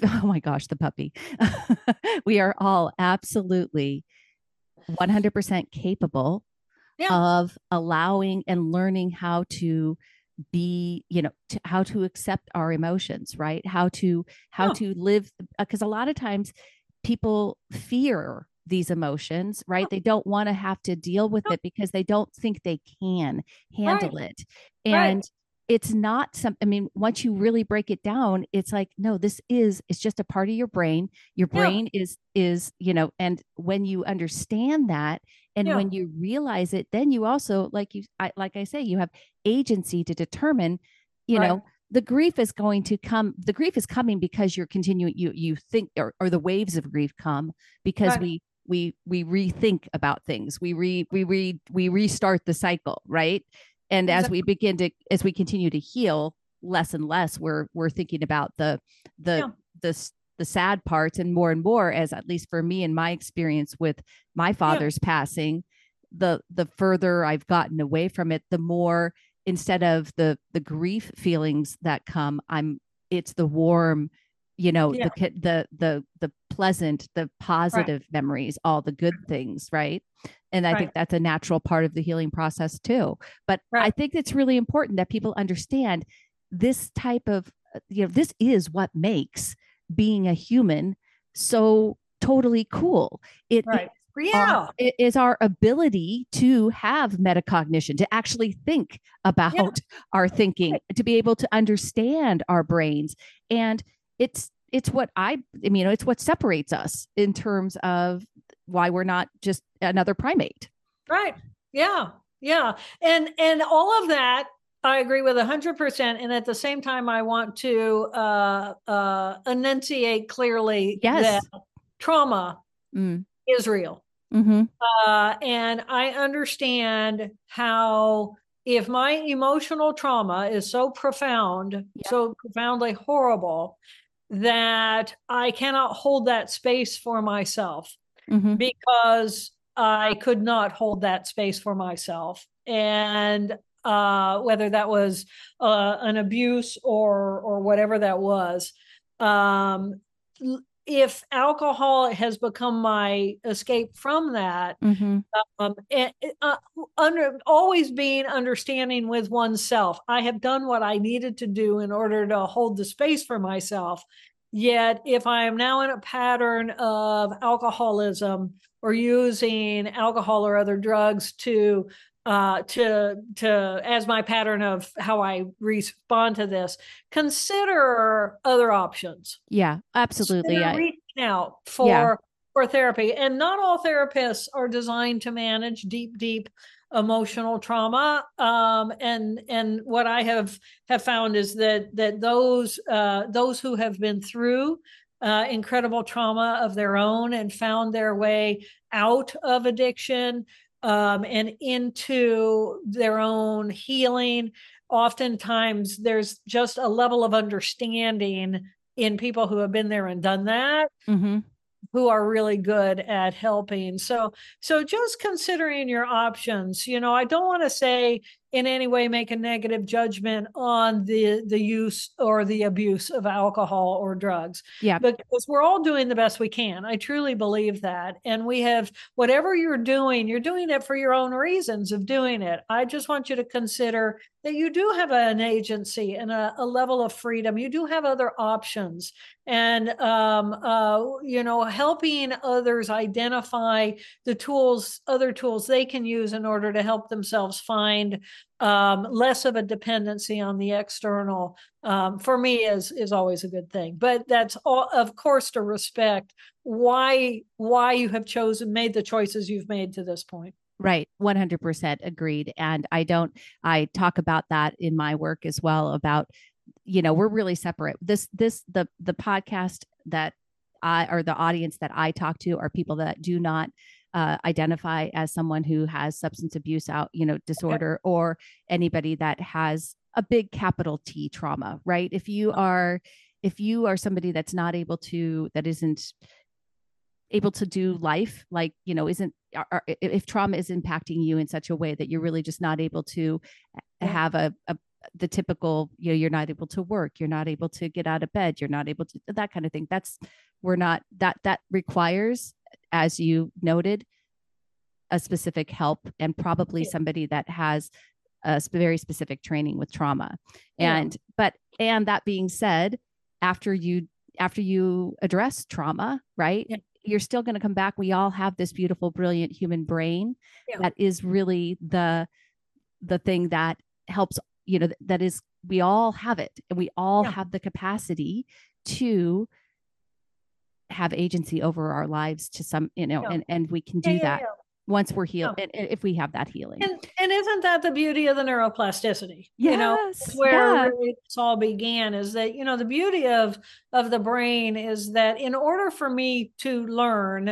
oh my gosh, the puppy. we are all absolutely 100% capable yeah. of allowing and learning how to be you know to, how to accept our emotions right? How to how to live because uh, a lot of times people fear these emotions right? They don't want to have to deal with it because they don't think they can handle right. it. And right it's not some i mean once you really break it down it's like no this is it's just a part of your brain your brain yeah. is is you know and when you understand that and yeah. when you realize it then you also like you I, like i say you have agency to determine you right. know the grief is going to come the grief is coming because you're continuing you you think or, or the waves of grief come because right. we we we rethink about things we re we re we restart the cycle right and as we begin to as we continue to heal less and less we're we're thinking about the the yeah. the the sad parts and more and more as at least for me in my experience with my father's yeah. passing the the further i've gotten away from it the more instead of the the grief feelings that come i'm it's the warm you know yeah. the the the the pleasant the positive right. memories all the good things right and i right. think that's a natural part of the healing process too but right. i think it's really important that people understand this type of uh, you know this is what makes being a human so totally cool it, right. yeah. Our, it is our ability to have metacognition, to actually think about yeah. our thinking, to be able to understand our brains. And it's it's what I, I mean, it's what separates us in terms of why we're not just another primate. Right. Yeah. Yeah. And and all of that I agree with 100%. And at the same time, I want to uh, uh, enunciate clearly yes. that trauma mm. is real. Mm-hmm. Uh, and I understand how, if my emotional trauma is so profound, yeah. so profoundly horrible, that I cannot hold that space for myself mm-hmm. because I could not hold that space for myself. And uh, whether that was uh, an abuse or or whatever that was, um, if alcohol has become my escape from that, mm-hmm. um, and, uh, under always being understanding with oneself, I have done what I needed to do in order to hold the space for myself. Yet, if I am now in a pattern of alcoholism or using alcohol or other drugs to uh, to to as my pattern of how I respond to this. Consider other options. Yeah, absolutely. Consider reaching out for yeah. for therapy, and not all therapists are designed to manage deep, deep emotional trauma. Um, and and what I have have found is that that those uh, those who have been through uh, incredible trauma of their own and found their way out of addiction um, and into their own healing. Oftentimes, there's just a level of understanding in people who have been there and done that. Mm-hmm. Who are really good at helping. So so just considering your options you know i don't want to say in any way make a negative judgment on the the use or the abuse of alcohol or drugs. Yeah. Because we're all doing the best we can. I truly believe that. And we have whatever you're doing, you're doing it for your own reasons of doing it. I just want you to consider that you do have an agency and a, a level of freedom. You do have other options. And um, uh, you know, helping others identify the tools, other tools they can use in order to help themselves find um, less of a dependency on the external um, for me is is always a good thing. But that's all of course to respect why why you have chosen made the choices you've made to this point. Right. 100% agreed. And i don't i talk about that in my work as well about you know we're really separate. This this the the podcast that i or the audience that i talk to are people that do not uh, identify as someone who has substance abuse out you know disorder okay. or anybody that has a big capital T trauma right if you are if you are somebody that's not able to that isn't able to do life like you know isn't are, if trauma is impacting you in such a way that you're really just not able to yeah. have a, a the typical you know you're not able to work you're not able to get out of bed you're not able to that kind of thing that's we're not that that requires as you noted, a specific help and probably somebody that has a very specific training with trauma. Yeah. And but and that being said, after you after you address trauma, right? Yeah. You're still going to come back. We all have this beautiful, brilliant human brain that is really the the thing that helps, you know, that is we all have it and we all have the capacity to have agency over our lives to some you know yeah. and and we can do yeah, that yeah, once we're healed and, and, if we have that healing. And, and isn't that the beauty of the neuroplasticity? Yes, you know where it's all began is that you know the beauty of of the brain is that in order for me to learn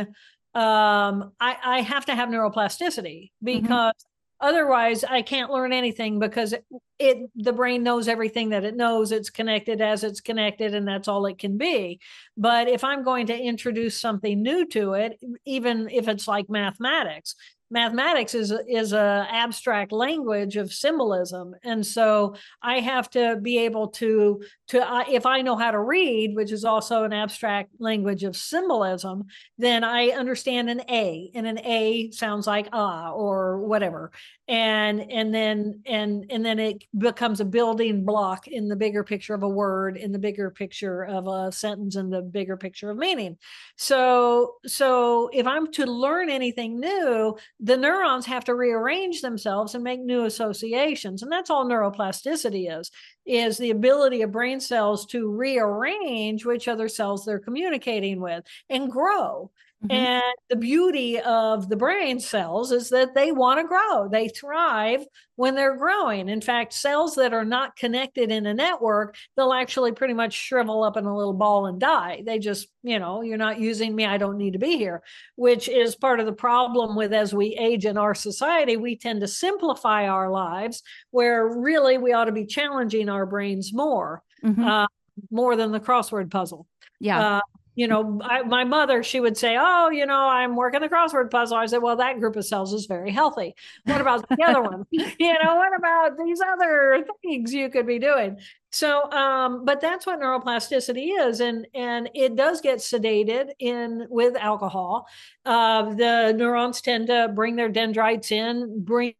um i i have to have neuroplasticity mm-hmm. because otherwise i can't learn anything because it, it, the brain knows everything that it knows. It's connected as it's connected and that's all it can be. But if i'm going to introduce something new to it even if it's like mathematics mathematics is is a abstract language of symbolism. And so i have to be able to to if i know how to read which is also an abstract language of symbolism then i understand an a and an a sounds like ah or whatever. And and then and and then it becomes a building block in the bigger picture of a word in the bigger picture of a sentence in the bigger picture of meaning. So so if i'm to learn anything new the neurons have to rearrange themselves and make new associations and that's all neuroplasticity is is the ability of brain cells to rearrange which other cells they're communicating with and grow Mm-hmm. And the beauty of the brain cells is that they want to grow. They thrive when they're growing. In fact, cells that are not connected in a network, they'll actually pretty much shrivel up in a little ball and die. They just, you know, you're not using me. I don't need to be here, which is part of the problem with as we age in our society, we tend to simplify our lives where really we ought to be challenging our brains more. Mm-hmm. Uh, more than the crossword puzzle. Yeah. Uh, you know, I, my mother, she would say, Oh, you know, I'm working the crossword puzzle. I said, Well, that group of cells is very healthy. What about the other one? You know, what about these other things you could be doing? So, um, but that's what neuroplasticity is, and and it does get sedated in with alcohol. Uh, the neurons tend to bring their dendrites in, bring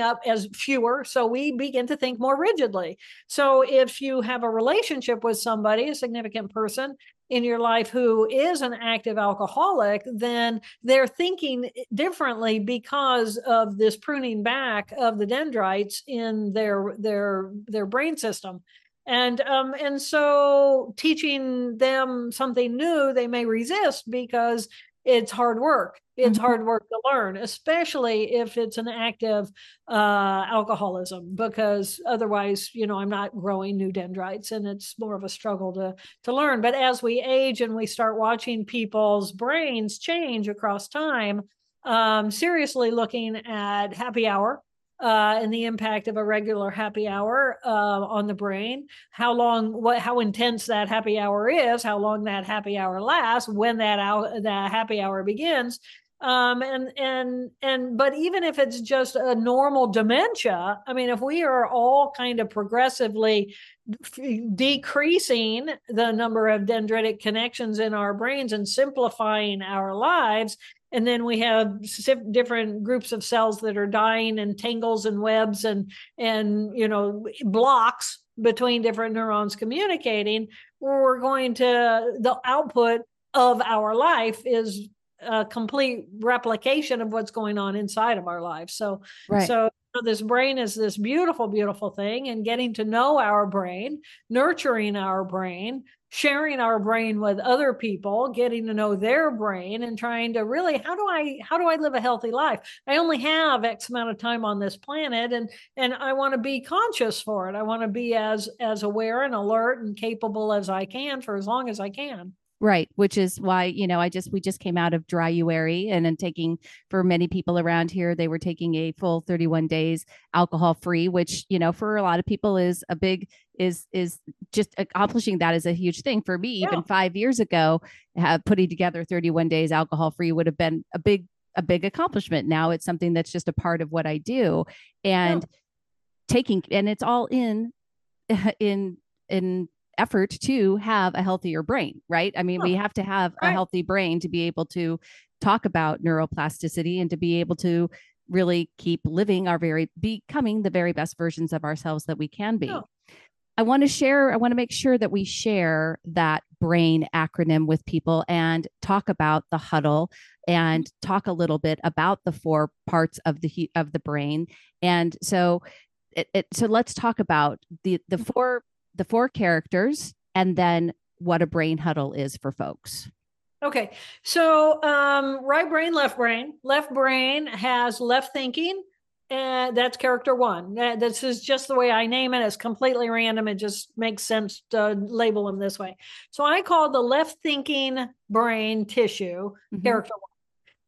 up as fewer so we begin to think more rigidly so if you have a relationship with somebody a significant person in your life who is an active alcoholic, then they're thinking differently because of this pruning back of the dendrites in their their their brain system. And um, and so teaching them something new, they may resist because it's hard work. It's mm-hmm. hard work to learn, especially if it's an active uh, alcoholism, because otherwise, you know, I'm not growing new dendrites, and it's more of a struggle to to learn. But as we age and we start watching people's brains change across time, um, seriously looking at happy hour uh, and the impact of a regular happy hour uh, on the brain, how long, what, how intense that happy hour is, how long that happy hour lasts, when that hour, that happy hour begins, um, and and and but even if it's just a normal dementia i mean if we are all kind of progressively decreasing the number of dendritic connections in our brains and simplifying our lives and then we have different groups of cells that are dying and tangles and webs and and you know blocks between different neurons communicating we're going to the output of our life is a complete replication of what's going on inside of our lives so right. so this brain is this beautiful beautiful thing and getting to know our brain nurturing our brain sharing our brain with other people getting to know their brain and trying to really how do i how do i live a healthy life? I only have x amount of time on this planet and and i want to be conscious for it. I want to be as as aware and alert and capable as i can for as long as i can Right, which is why, you know, I just we just came out of dryuary and then taking for many people around here, they were taking a full 31 days alcohol free, which, you know, for a lot of people is a big is is just accomplishing that is a huge thing for me yeah. even 5 years ago uh, putting together 31 days alcohol free would have been a big a big accomplishment now it's something that's just a part of what i do and yeah. taking and it's all in in in effort to have a healthier brain, right? I mean, we have to have right. a healthy brain to be able to talk about neuroplasticity and to be able to really keep living our very becoming the very best versions of ourselves that we can be. I want to share, I want to make sure that we share that brain acronym with people and talk about the huddle and talk a little bit about the four parts of the of the brain. And so it, it, so let's talk about the the mm-hmm. four the four characters and then what a brain huddle is for folks. Okay. So, um, right brain, left brain. Left brain has left thinking, and that's character one. This is just the way I name it. It's completely random. It just makes sense to label them this way. So, I call the left thinking brain tissue mm-hmm. character one.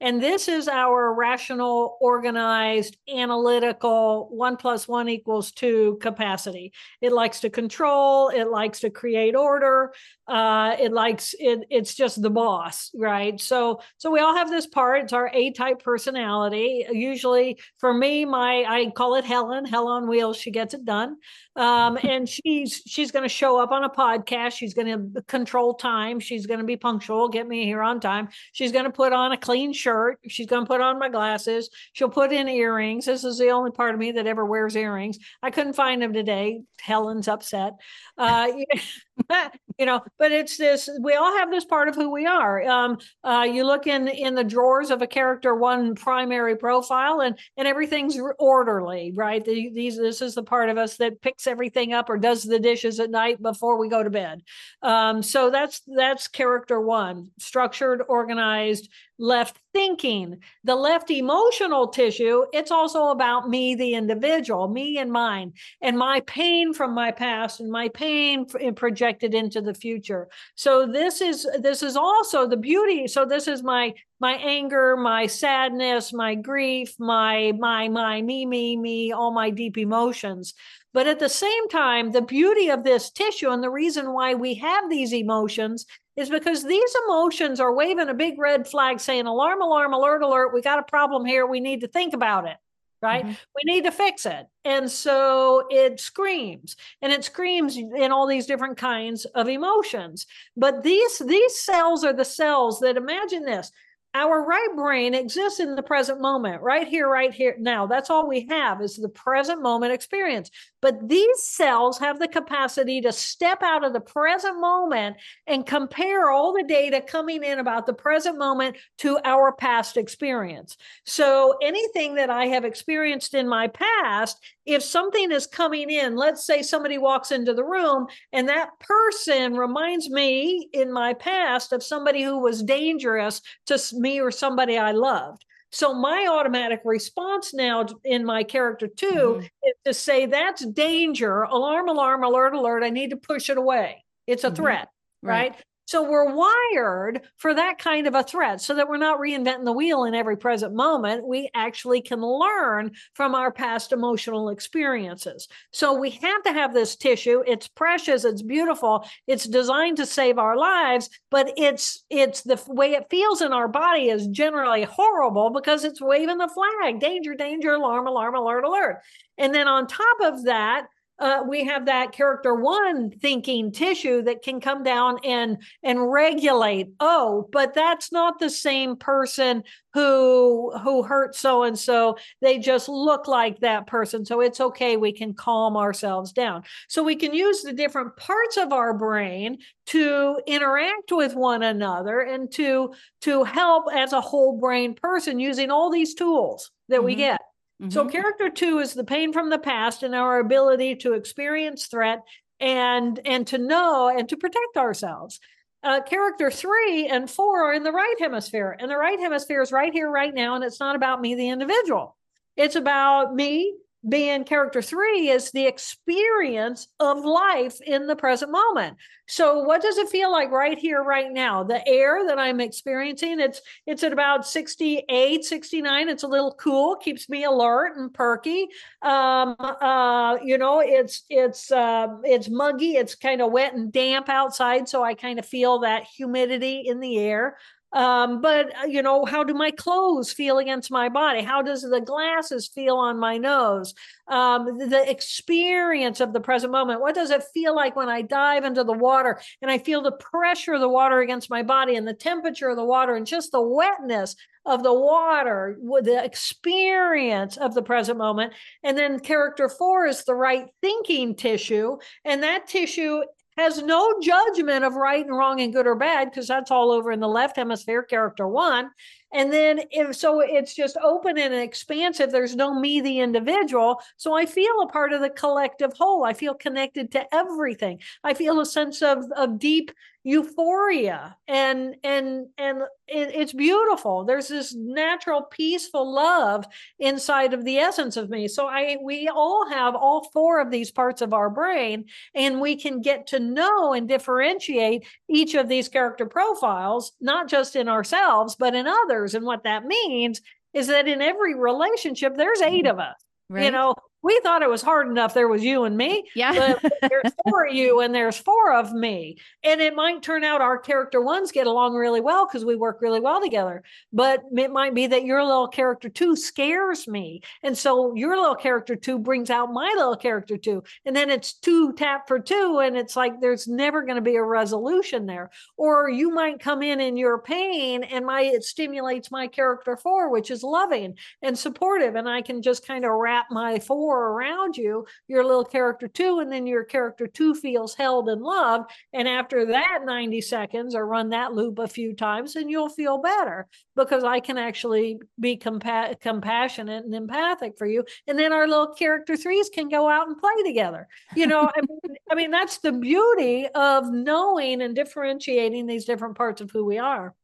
And this is our rational, organized, analytical one plus one equals two capacity. It likes to control, it likes to create order, uh, it likes it, it's just the boss, right? So so we all have this part. It's our A-type personality. Usually for me, my I call it Helen, Hell on wheels, she gets it done. Um, and she's she's gonna show up on a podcast, she's gonna control time, she's gonna be punctual, get me here on time, she's gonna put on a clean shirt. She's going to put on my glasses. She'll put in earrings. This is the only part of me that ever wears earrings. I couldn't find them today. Helen's upset. Uh, you know, but it's this, we all have this part of who we are. Um, uh, you look in, in the drawers of a character one primary profile and, and everything's orderly, right? The, these, this is the part of us that picks everything up or does the dishes at night before we go to bed. Um, so that's, that's character one, structured, organized, left thinking. The left emotional tissue, it's also about me, the individual, me and mine, and my pain from my past and my pain projected into the future. So this is this is also the beauty. So this is my my anger, my sadness, my grief, my my my me me me, all my deep emotions. But at the same time, the beauty of this tissue and the reason why we have these emotions is because these emotions are waving a big red flag saying, alarm, alarm, alert, alert, we got a problem here. We need to think about it. Right. Mm-hmm. We need to fix it. And so it screams and it screams in all these different kinds of emotions. But these, these cells are the cells that imagine this our right brain exists in the present moment, right here, right here. Now, that's all we have is the present moment experience. But these cells have the capacity to step out of the present moment and compare all the data coming in about the present moment to our past experience. So, anything that I have experienced in my past, if something is coming in, let's say somebody walks into the room and that person reminds me in my past of somebody who was dangerous to me or somebody I loved. So my automatic response now in my character 2 mm-hmm. is to say that's danger, alarm, alarm, alert, alert. I need to push it away. It's a mm-hmm. threat, right? right? So we're wired for that kind of a threat so that we're not reinventing the wheel in every present moment. We actually can learn from our past emotional experiences. So we have to have this tissue. It's precious, it's beautiful, it's designed to save our lives, but it's it's the way it feels in our body is generally horrible because it's waving the flag, danger, danger, alarm, alarm, alert, alert. And then on top of that, uh, we have that character one thinking tissue that can come down and and regulate. Oh but that's not the same person who who hurt so and so they just look like that person. So it's okay. We can calm ourselves down. So we can use the different parts of our brain to interact with one another and to to help as a whole brain person using all these tools that mm-hmm. we get Mm-hmm. So, character two is the pain from the past and our ability to experience threat and and to know and to protect ourselves. Uh, character three and four are in the right hemisphere, and the right hemisphere is right here, right now, and it's not about me, the individual. It's about me being character three is the experience of life in the present moment. So what does it feel like right here right now? The air that i'm experiencing it's it's at about 68 69 it's a little cool keeps me alert and perky. Um uh you know it's it's uh it's muggy it's kind of wet and damp outside so i kind of feel that humidity in the air um, but uh, you know, how do my clothes feel against my body? How does the glasses feel on my nose? Um, the experience of the present moment. What does it feel like when I dive into the water and I feel the pressure of the water against my body and the temperature of the water and just the wetness of the water, the experience of the present moment. And then character four is the right thinking tissue. And that tissue has no judgment of right and wrong and good or bad because that's all over in the left hemisphere character one. And then if so it's just open and expansive. There's no me the individual. So i feel a part of the collective whole. I feel connected to everything. I feel a sense of of deep euphoria and and and it, it's beautiful there's this natural peaceful love inside of the essence of me so i we all have all four of these parts of our brain and we can get to know and differentiate each of these character profiles not just in ourselves but in others and what that means is that in every relationship there's eight mm-hmm. of us right. you know we thought it was hard enough there was you and me yeah. but there's four of you and there's four of me and it might turn out our character ones get along really well because we work really well together but it might be that your little character two scares me and so your little character two brings out my little character two and then it's two tap for two and it's like there's never going to be a resolution there. Or you might come in in your pain and my it stimulates my character four which is loving and supportive and i can just kind of wrap my four around you, your little character two, and then your character two feels held and loved. And after that 90 seconds or run that loop a few times, and you'll feel better because I can actually be compa- compassionate and empathic for you. And then our little character threes can go out and play together. You know, I, mean, I mean, that's the beauty of knowing and differentiating these different parts of who we are.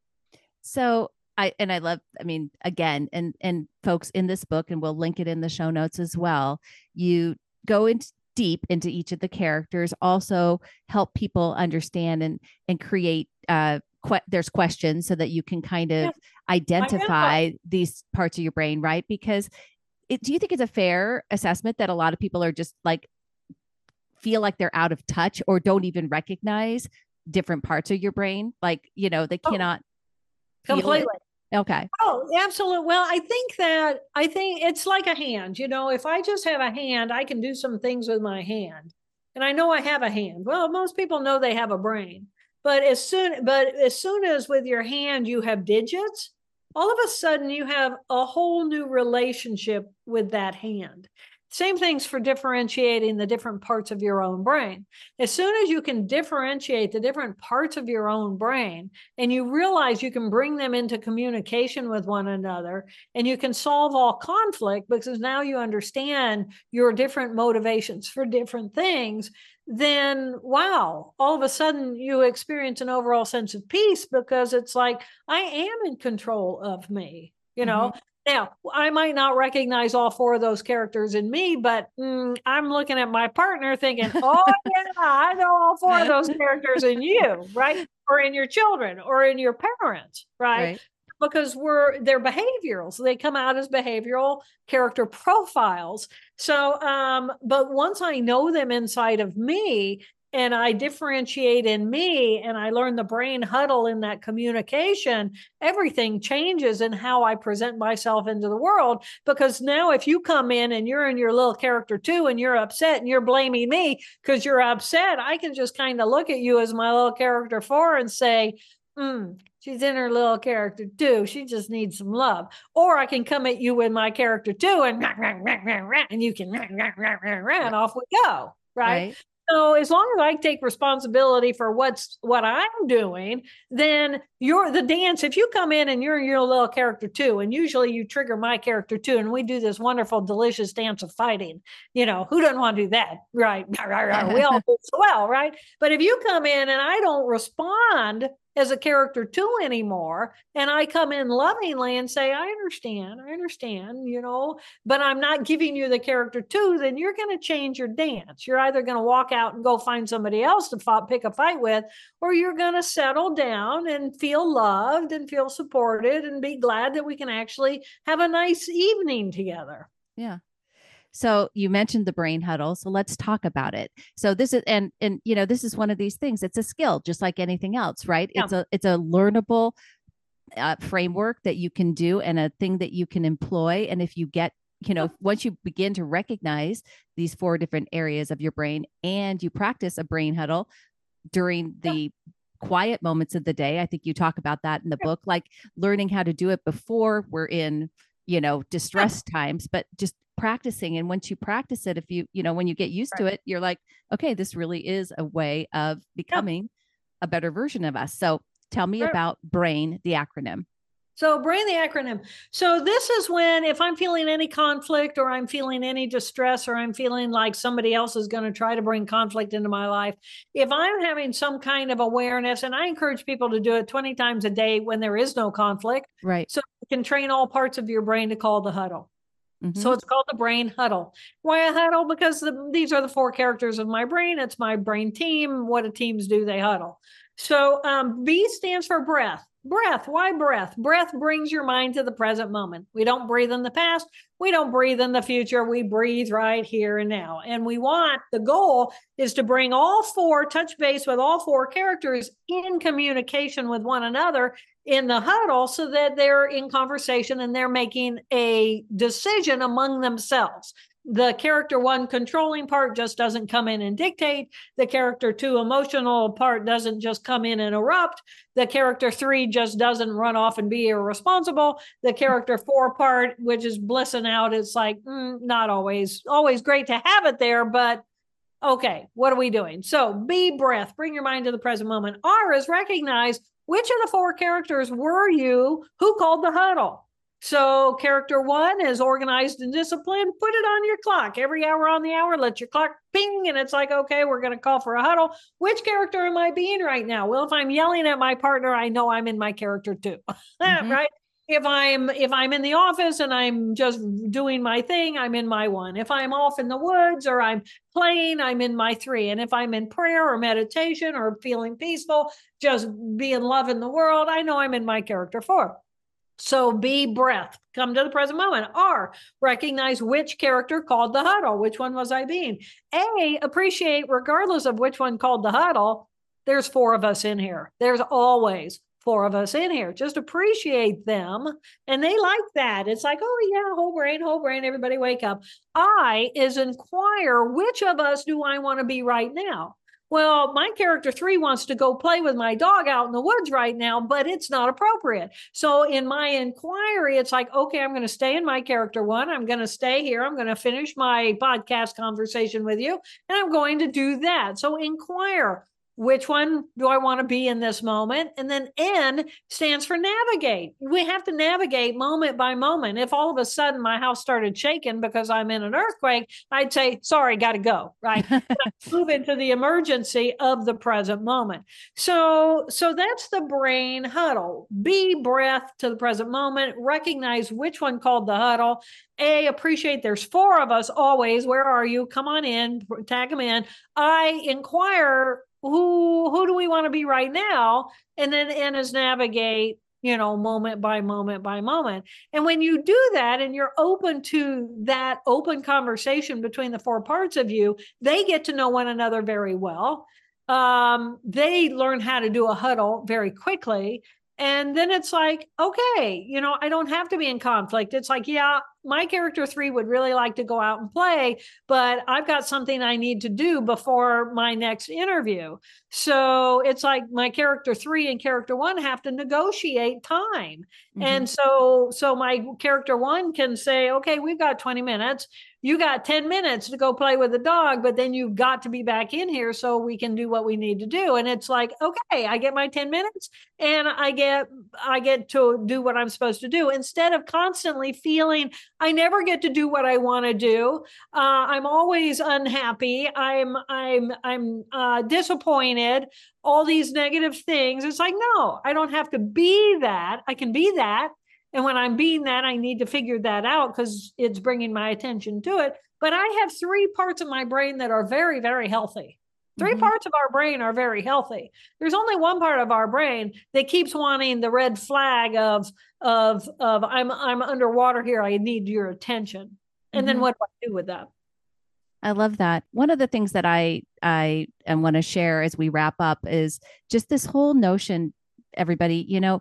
So I and I love, I mean, again, and and folks in this book, and we'll link it in the show notes as well. You go into deep into each of the characters, also help people understand and and create uh que- there's questions so that you can kind of yeah. identify these parts of your brain, right? Because it, do you think it's a fair assessment that a lot of people are just like feel like they're out of touch or don't even recognize different parts of your brain? Like, you know, they oh. cannot completely. Okay. Oh absolutely well i think that i think it's like a hand you know if i just have a hand i can do some things with my hand. And i know i have a hand. Well most people know they have a brain. But as soon but as soon as with your hand you have digits all of a sudden you have a whole new relationship with that hand same things for differentiating the different parts of your own brain. As soon as you can differentiate the different parts of your own brain and you realize you can bring them into communication with one another and you can solve all conflict because now you understand your different motivations for different things, then wow, all of a sudden you experience an overall sense of peace because it's like, I am in control of me. You know, mm-hmm Now, I might not recognize all four of those characters in me, but mm, I'm looking at my partner thinking, oh, yeah, I know all four of those characters in you, right? Or in your children or in your parents, right? right. Because we're they're behavioral. So they come out as behavioral character profiles. So um, but once I know them inside of me, and I differentiate in me and I learn the brain huddle in that communication, everything changes in how I present myself into the world. Because now, if you come in and you're in your little character two and you're upset and you're blaming me because you're upset, I can just kind of look at you as my little character four and say, mm, she's in her little character two. She just needs some love. Or I can come at you with my character two and and you can and off we go. Right? right so as long as I take responsibility for what's what I'm doing, then you're the dance. If you come in and you're your little character two, and usually you trigger my character two, and we do this wonderful, delicious dance of fighting. You know, who doesn't want to do that? Right. we all do so well, right? But if you come in and I don't respond as a character two anymore. And I come in lovingly and say, I understand, I understand, you know, but I'm not giving you the character two, then you're going to change your dance. You're either going to walk out and go find somebody else to pick a fight with, or you're going to settle down and feel loved and feel supported and be glad that we can actually have a nice evening together. Yeah. So you mentioned the brain huddle. So let's talk about it. So this is and and you know this is one of these things. It's a skill, just like anything else, right? Yeah. It's a it's a learnable uh, framework that you can do and a thing that you can employ. And if you get you know once you begin to recognize these four different areas of your brain and you practice a brain huddle during the yeah quiet moments of the day. I think you talk about that in the book, like learning how to do it before we're in, you know, distress times, but just practicing and once you practice it if you you know when you get used right. to it you're like okay this really is a way of becoming yeah. a better version of us so tell me sure. about brain the acronym so brain the acronym so this is when if i'm feeling any conflict or i'm feeling any distress or i'm feeling like somebody else is going to try to bring conflict into my life if i'm having some kind of awareness and i encourage people to do it 20 times a day when there is no conflict right so you can train all parts of your brain to call the huddle Mm-hmm. So it's called the brain huddle. Why a huddle? Because the, these are the four characters of my brain. It's my brain team. What do teams do? They huddle. So um, B stands for breath. Breath. Why breath? Breath brings your mind to the present moment. We don't breathe in the past. We don't breathe in the future. We breathe right here and now. And we want the goal is to bring all four, touch base with all four characters in communication with one another in the huddle so that they're in conversation and they're making a decision among themselves the character one controlling part just doesn't come in and dictate. The character two emotional part doesn't just come in and erupt. The character three just doesn't run off and be irresponsible. The character four part, which is blissing out, it's like mm, not always, always great to have it there, but okay, what are we doing? So be breath, bring your mind to the present moment. R is recognize which of the four characters were you who called the huddle? So, character one is organized and disciplined. Put it on your clock every hour on the hour. Let your clock ping, and it's like, okay, we're going to call for a huddle. Which character am I being right now? Well, if I'm yelling at my partner, I know I'm in my character two, mm-hmm. right? If I'm if I'm in the office and I'm just doing my thing, I'm in my one. If I'm off in the woods or I'm playing, I'm in my three. And if I'm in prayer or meditation or feeling peaceful, just being love in the world, I know I'm in my character four. So be breath, come to the present moment. R, recognize which character called the huddle. Which one was I being? A, appreciate, regardless of which one called the huddle, there's four of us in here. There's always four of us in here. Just appreciate them. And they like that. It's like, oh, yeah, whole brain, whole brain, everybody wake up. I is inquire which of us do I want to be right now? Well, my character three wants to go play with my dog out in the woods right now, but it's not appropriate. So in my inquiry, it's like, okay, I'm going to stay in my character one. I'm going to stay here. I'm going to finish my podcast conversation with you, and I'm going to do that. So inquire which one do I want to be in this moment? And then N stands for navigate. We have to navigate moment by moment. If all of a sudden my house started shaking because I'm in an earthquake, I'd say, sorry, got to go, right? move into the emergency of the present moment. So, so that's the brain huddle. Be breath to the present moment, recognize which one called the huddle. A, appreciate there's four of us always. Where are you? Come on in, tag them in. I inquire who who do we want to be right now? And then and is navigate you know moment by moment by moment. And when you do that and you're open to that open conversation between the four parts of you they get to know one another very well. Um, they learn how to do a huddle very quickly. And then it's like okay you know i don't have to be in conflict. It's like yeah my character three would really like to go out and play, but I've got something I need to do before my next interview. So it's like my character three and character one have to negotiate time. Mm-hmm. And so so my character one can say, okay, we've got 20 minutes you got 10 minutes to go play with the dog, but then you've got to be back in here so we can do what we need to do. And it's like, okay, I get my 10 minutes and I get I get to do what I'm supposed to do instead of constantly feeling I never get to do what I want to do. Uh, I'm always unhappy. I'm I'm I'm uh, disappointed. All these negative things. It's like, no, I don't have to be that. I can be that and when I'm being that, I need to figure that out because it's bringing my attention to it. But I have three parts of my brain that are very, very healthy. 3 mm-hmm. parts of our brain are very healthy. There's only one part of our brain that keeps wanting the red flag of of of I'm I'm underwater here. I need your attention. And mm-hmm. then what do I do with that? I love that. One of the things that I I want to share as we wrap up is just this whole notion everybody, you know,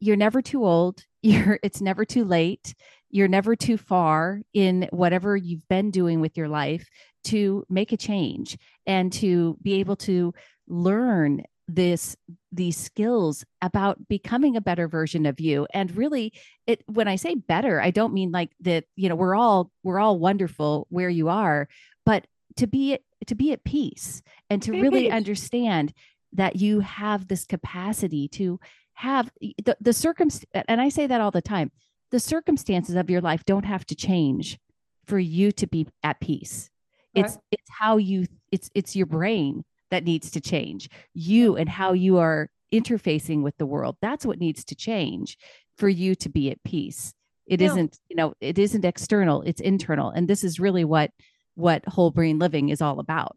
you're never too old you're it's never too late you're never too far in whatever you've been doing with your life to make a change and to be able to learn this these skills about becoming a better version of you. And really it when i say better i don't mean like that you know we're all we're all wonderful where you are but to be to be at peace and to really understand that you have this capacity to have the, the circumstance and i say that all the time the circumstances of your life don't have to change for you to be at peace. It's it's how you it's it's your brain that needs to change. You and how you are interfacing with the world. That's what needs to change for you to be at peace. It yeah. not you know it isn't external it's internal. And this is really what what whole brain living is all about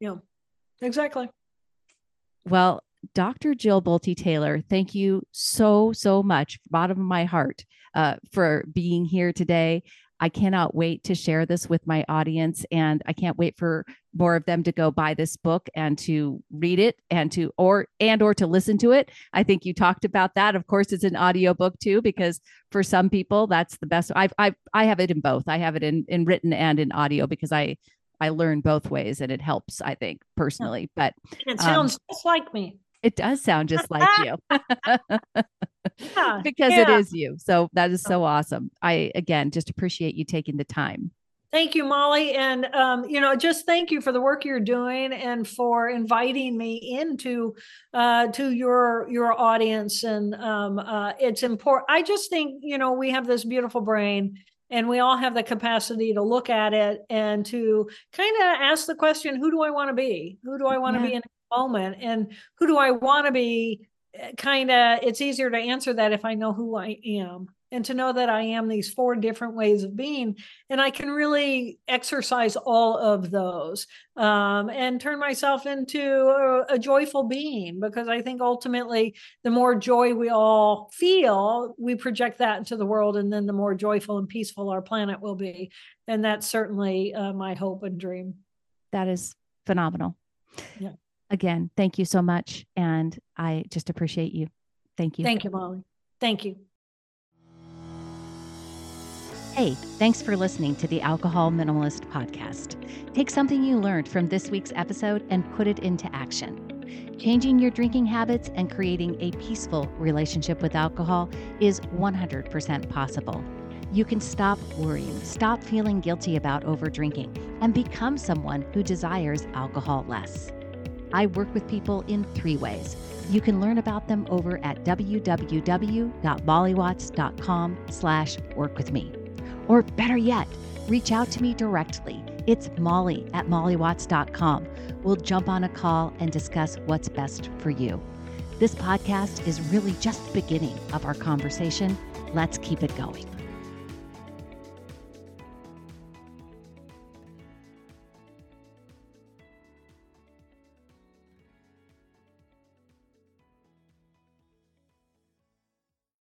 yeah exactly well Dr. Jill Bolte Taylor, thank you so, so much, bottom of my heart, uh, for being here today. I cannot wait to share this with my audience, and I can't wait for more of them to go buy this book and to read it and to or and or to listen to it. I think you talked about that. Of course, it's an audiobook too, because for some people that's the best. I I I have it in both. I have it in in written and in audio because I I learn both ways and it helps. I think personally, but it sounds um, just like me. It does sound just like you. yeah, because yeah. it is you. So that is so awesome. I again just appreciate you taking the time. Thank you, Molly. And, um, you know, just thank you for the work you're doing and for inviting me into uh, to your your audience. And um, uh, it's important. I just think, you know, we have this beautiful brain and we all have the capacity to look at it and to kind of ask the question, who do I want to be? Who do I want to yeah. be in moment. And who do I want to be? Eh, kind of it's easier to answer that if I know who I am and to know that I am these four different ways of being. And I can really exercise all of those um, and turn myself into a, a joyful being because I think ultimately the more joy we all feel we project that into the world and then the more joyful and peaceful our planet will be. And that's certainly uh, my hope and dream. That is phenomenal. Yeah again, thank you so much. And I just appreciate you. Thank you. Thank you, Molly. Thank you. Hey, thanks for listening to the Alcohol Minimalist Podcast. Take something you learned from this week's episode and put it into action. Changing your drinking habits and creating a peaceful relationship with alcohol is 100% possible. You can stop worrying, stop feeling guilty about over drinking, and become someone who desires alcohol less. I work with people in three ways. You can learn about them over at www.mollywatts.com slash work with me. Or better yet, reach out to me directly. It's molly at mollywatts.com. We'll jump on a call and discuss what's best for you. This podcast is really just the beginning of our conversation. Let's keep it going.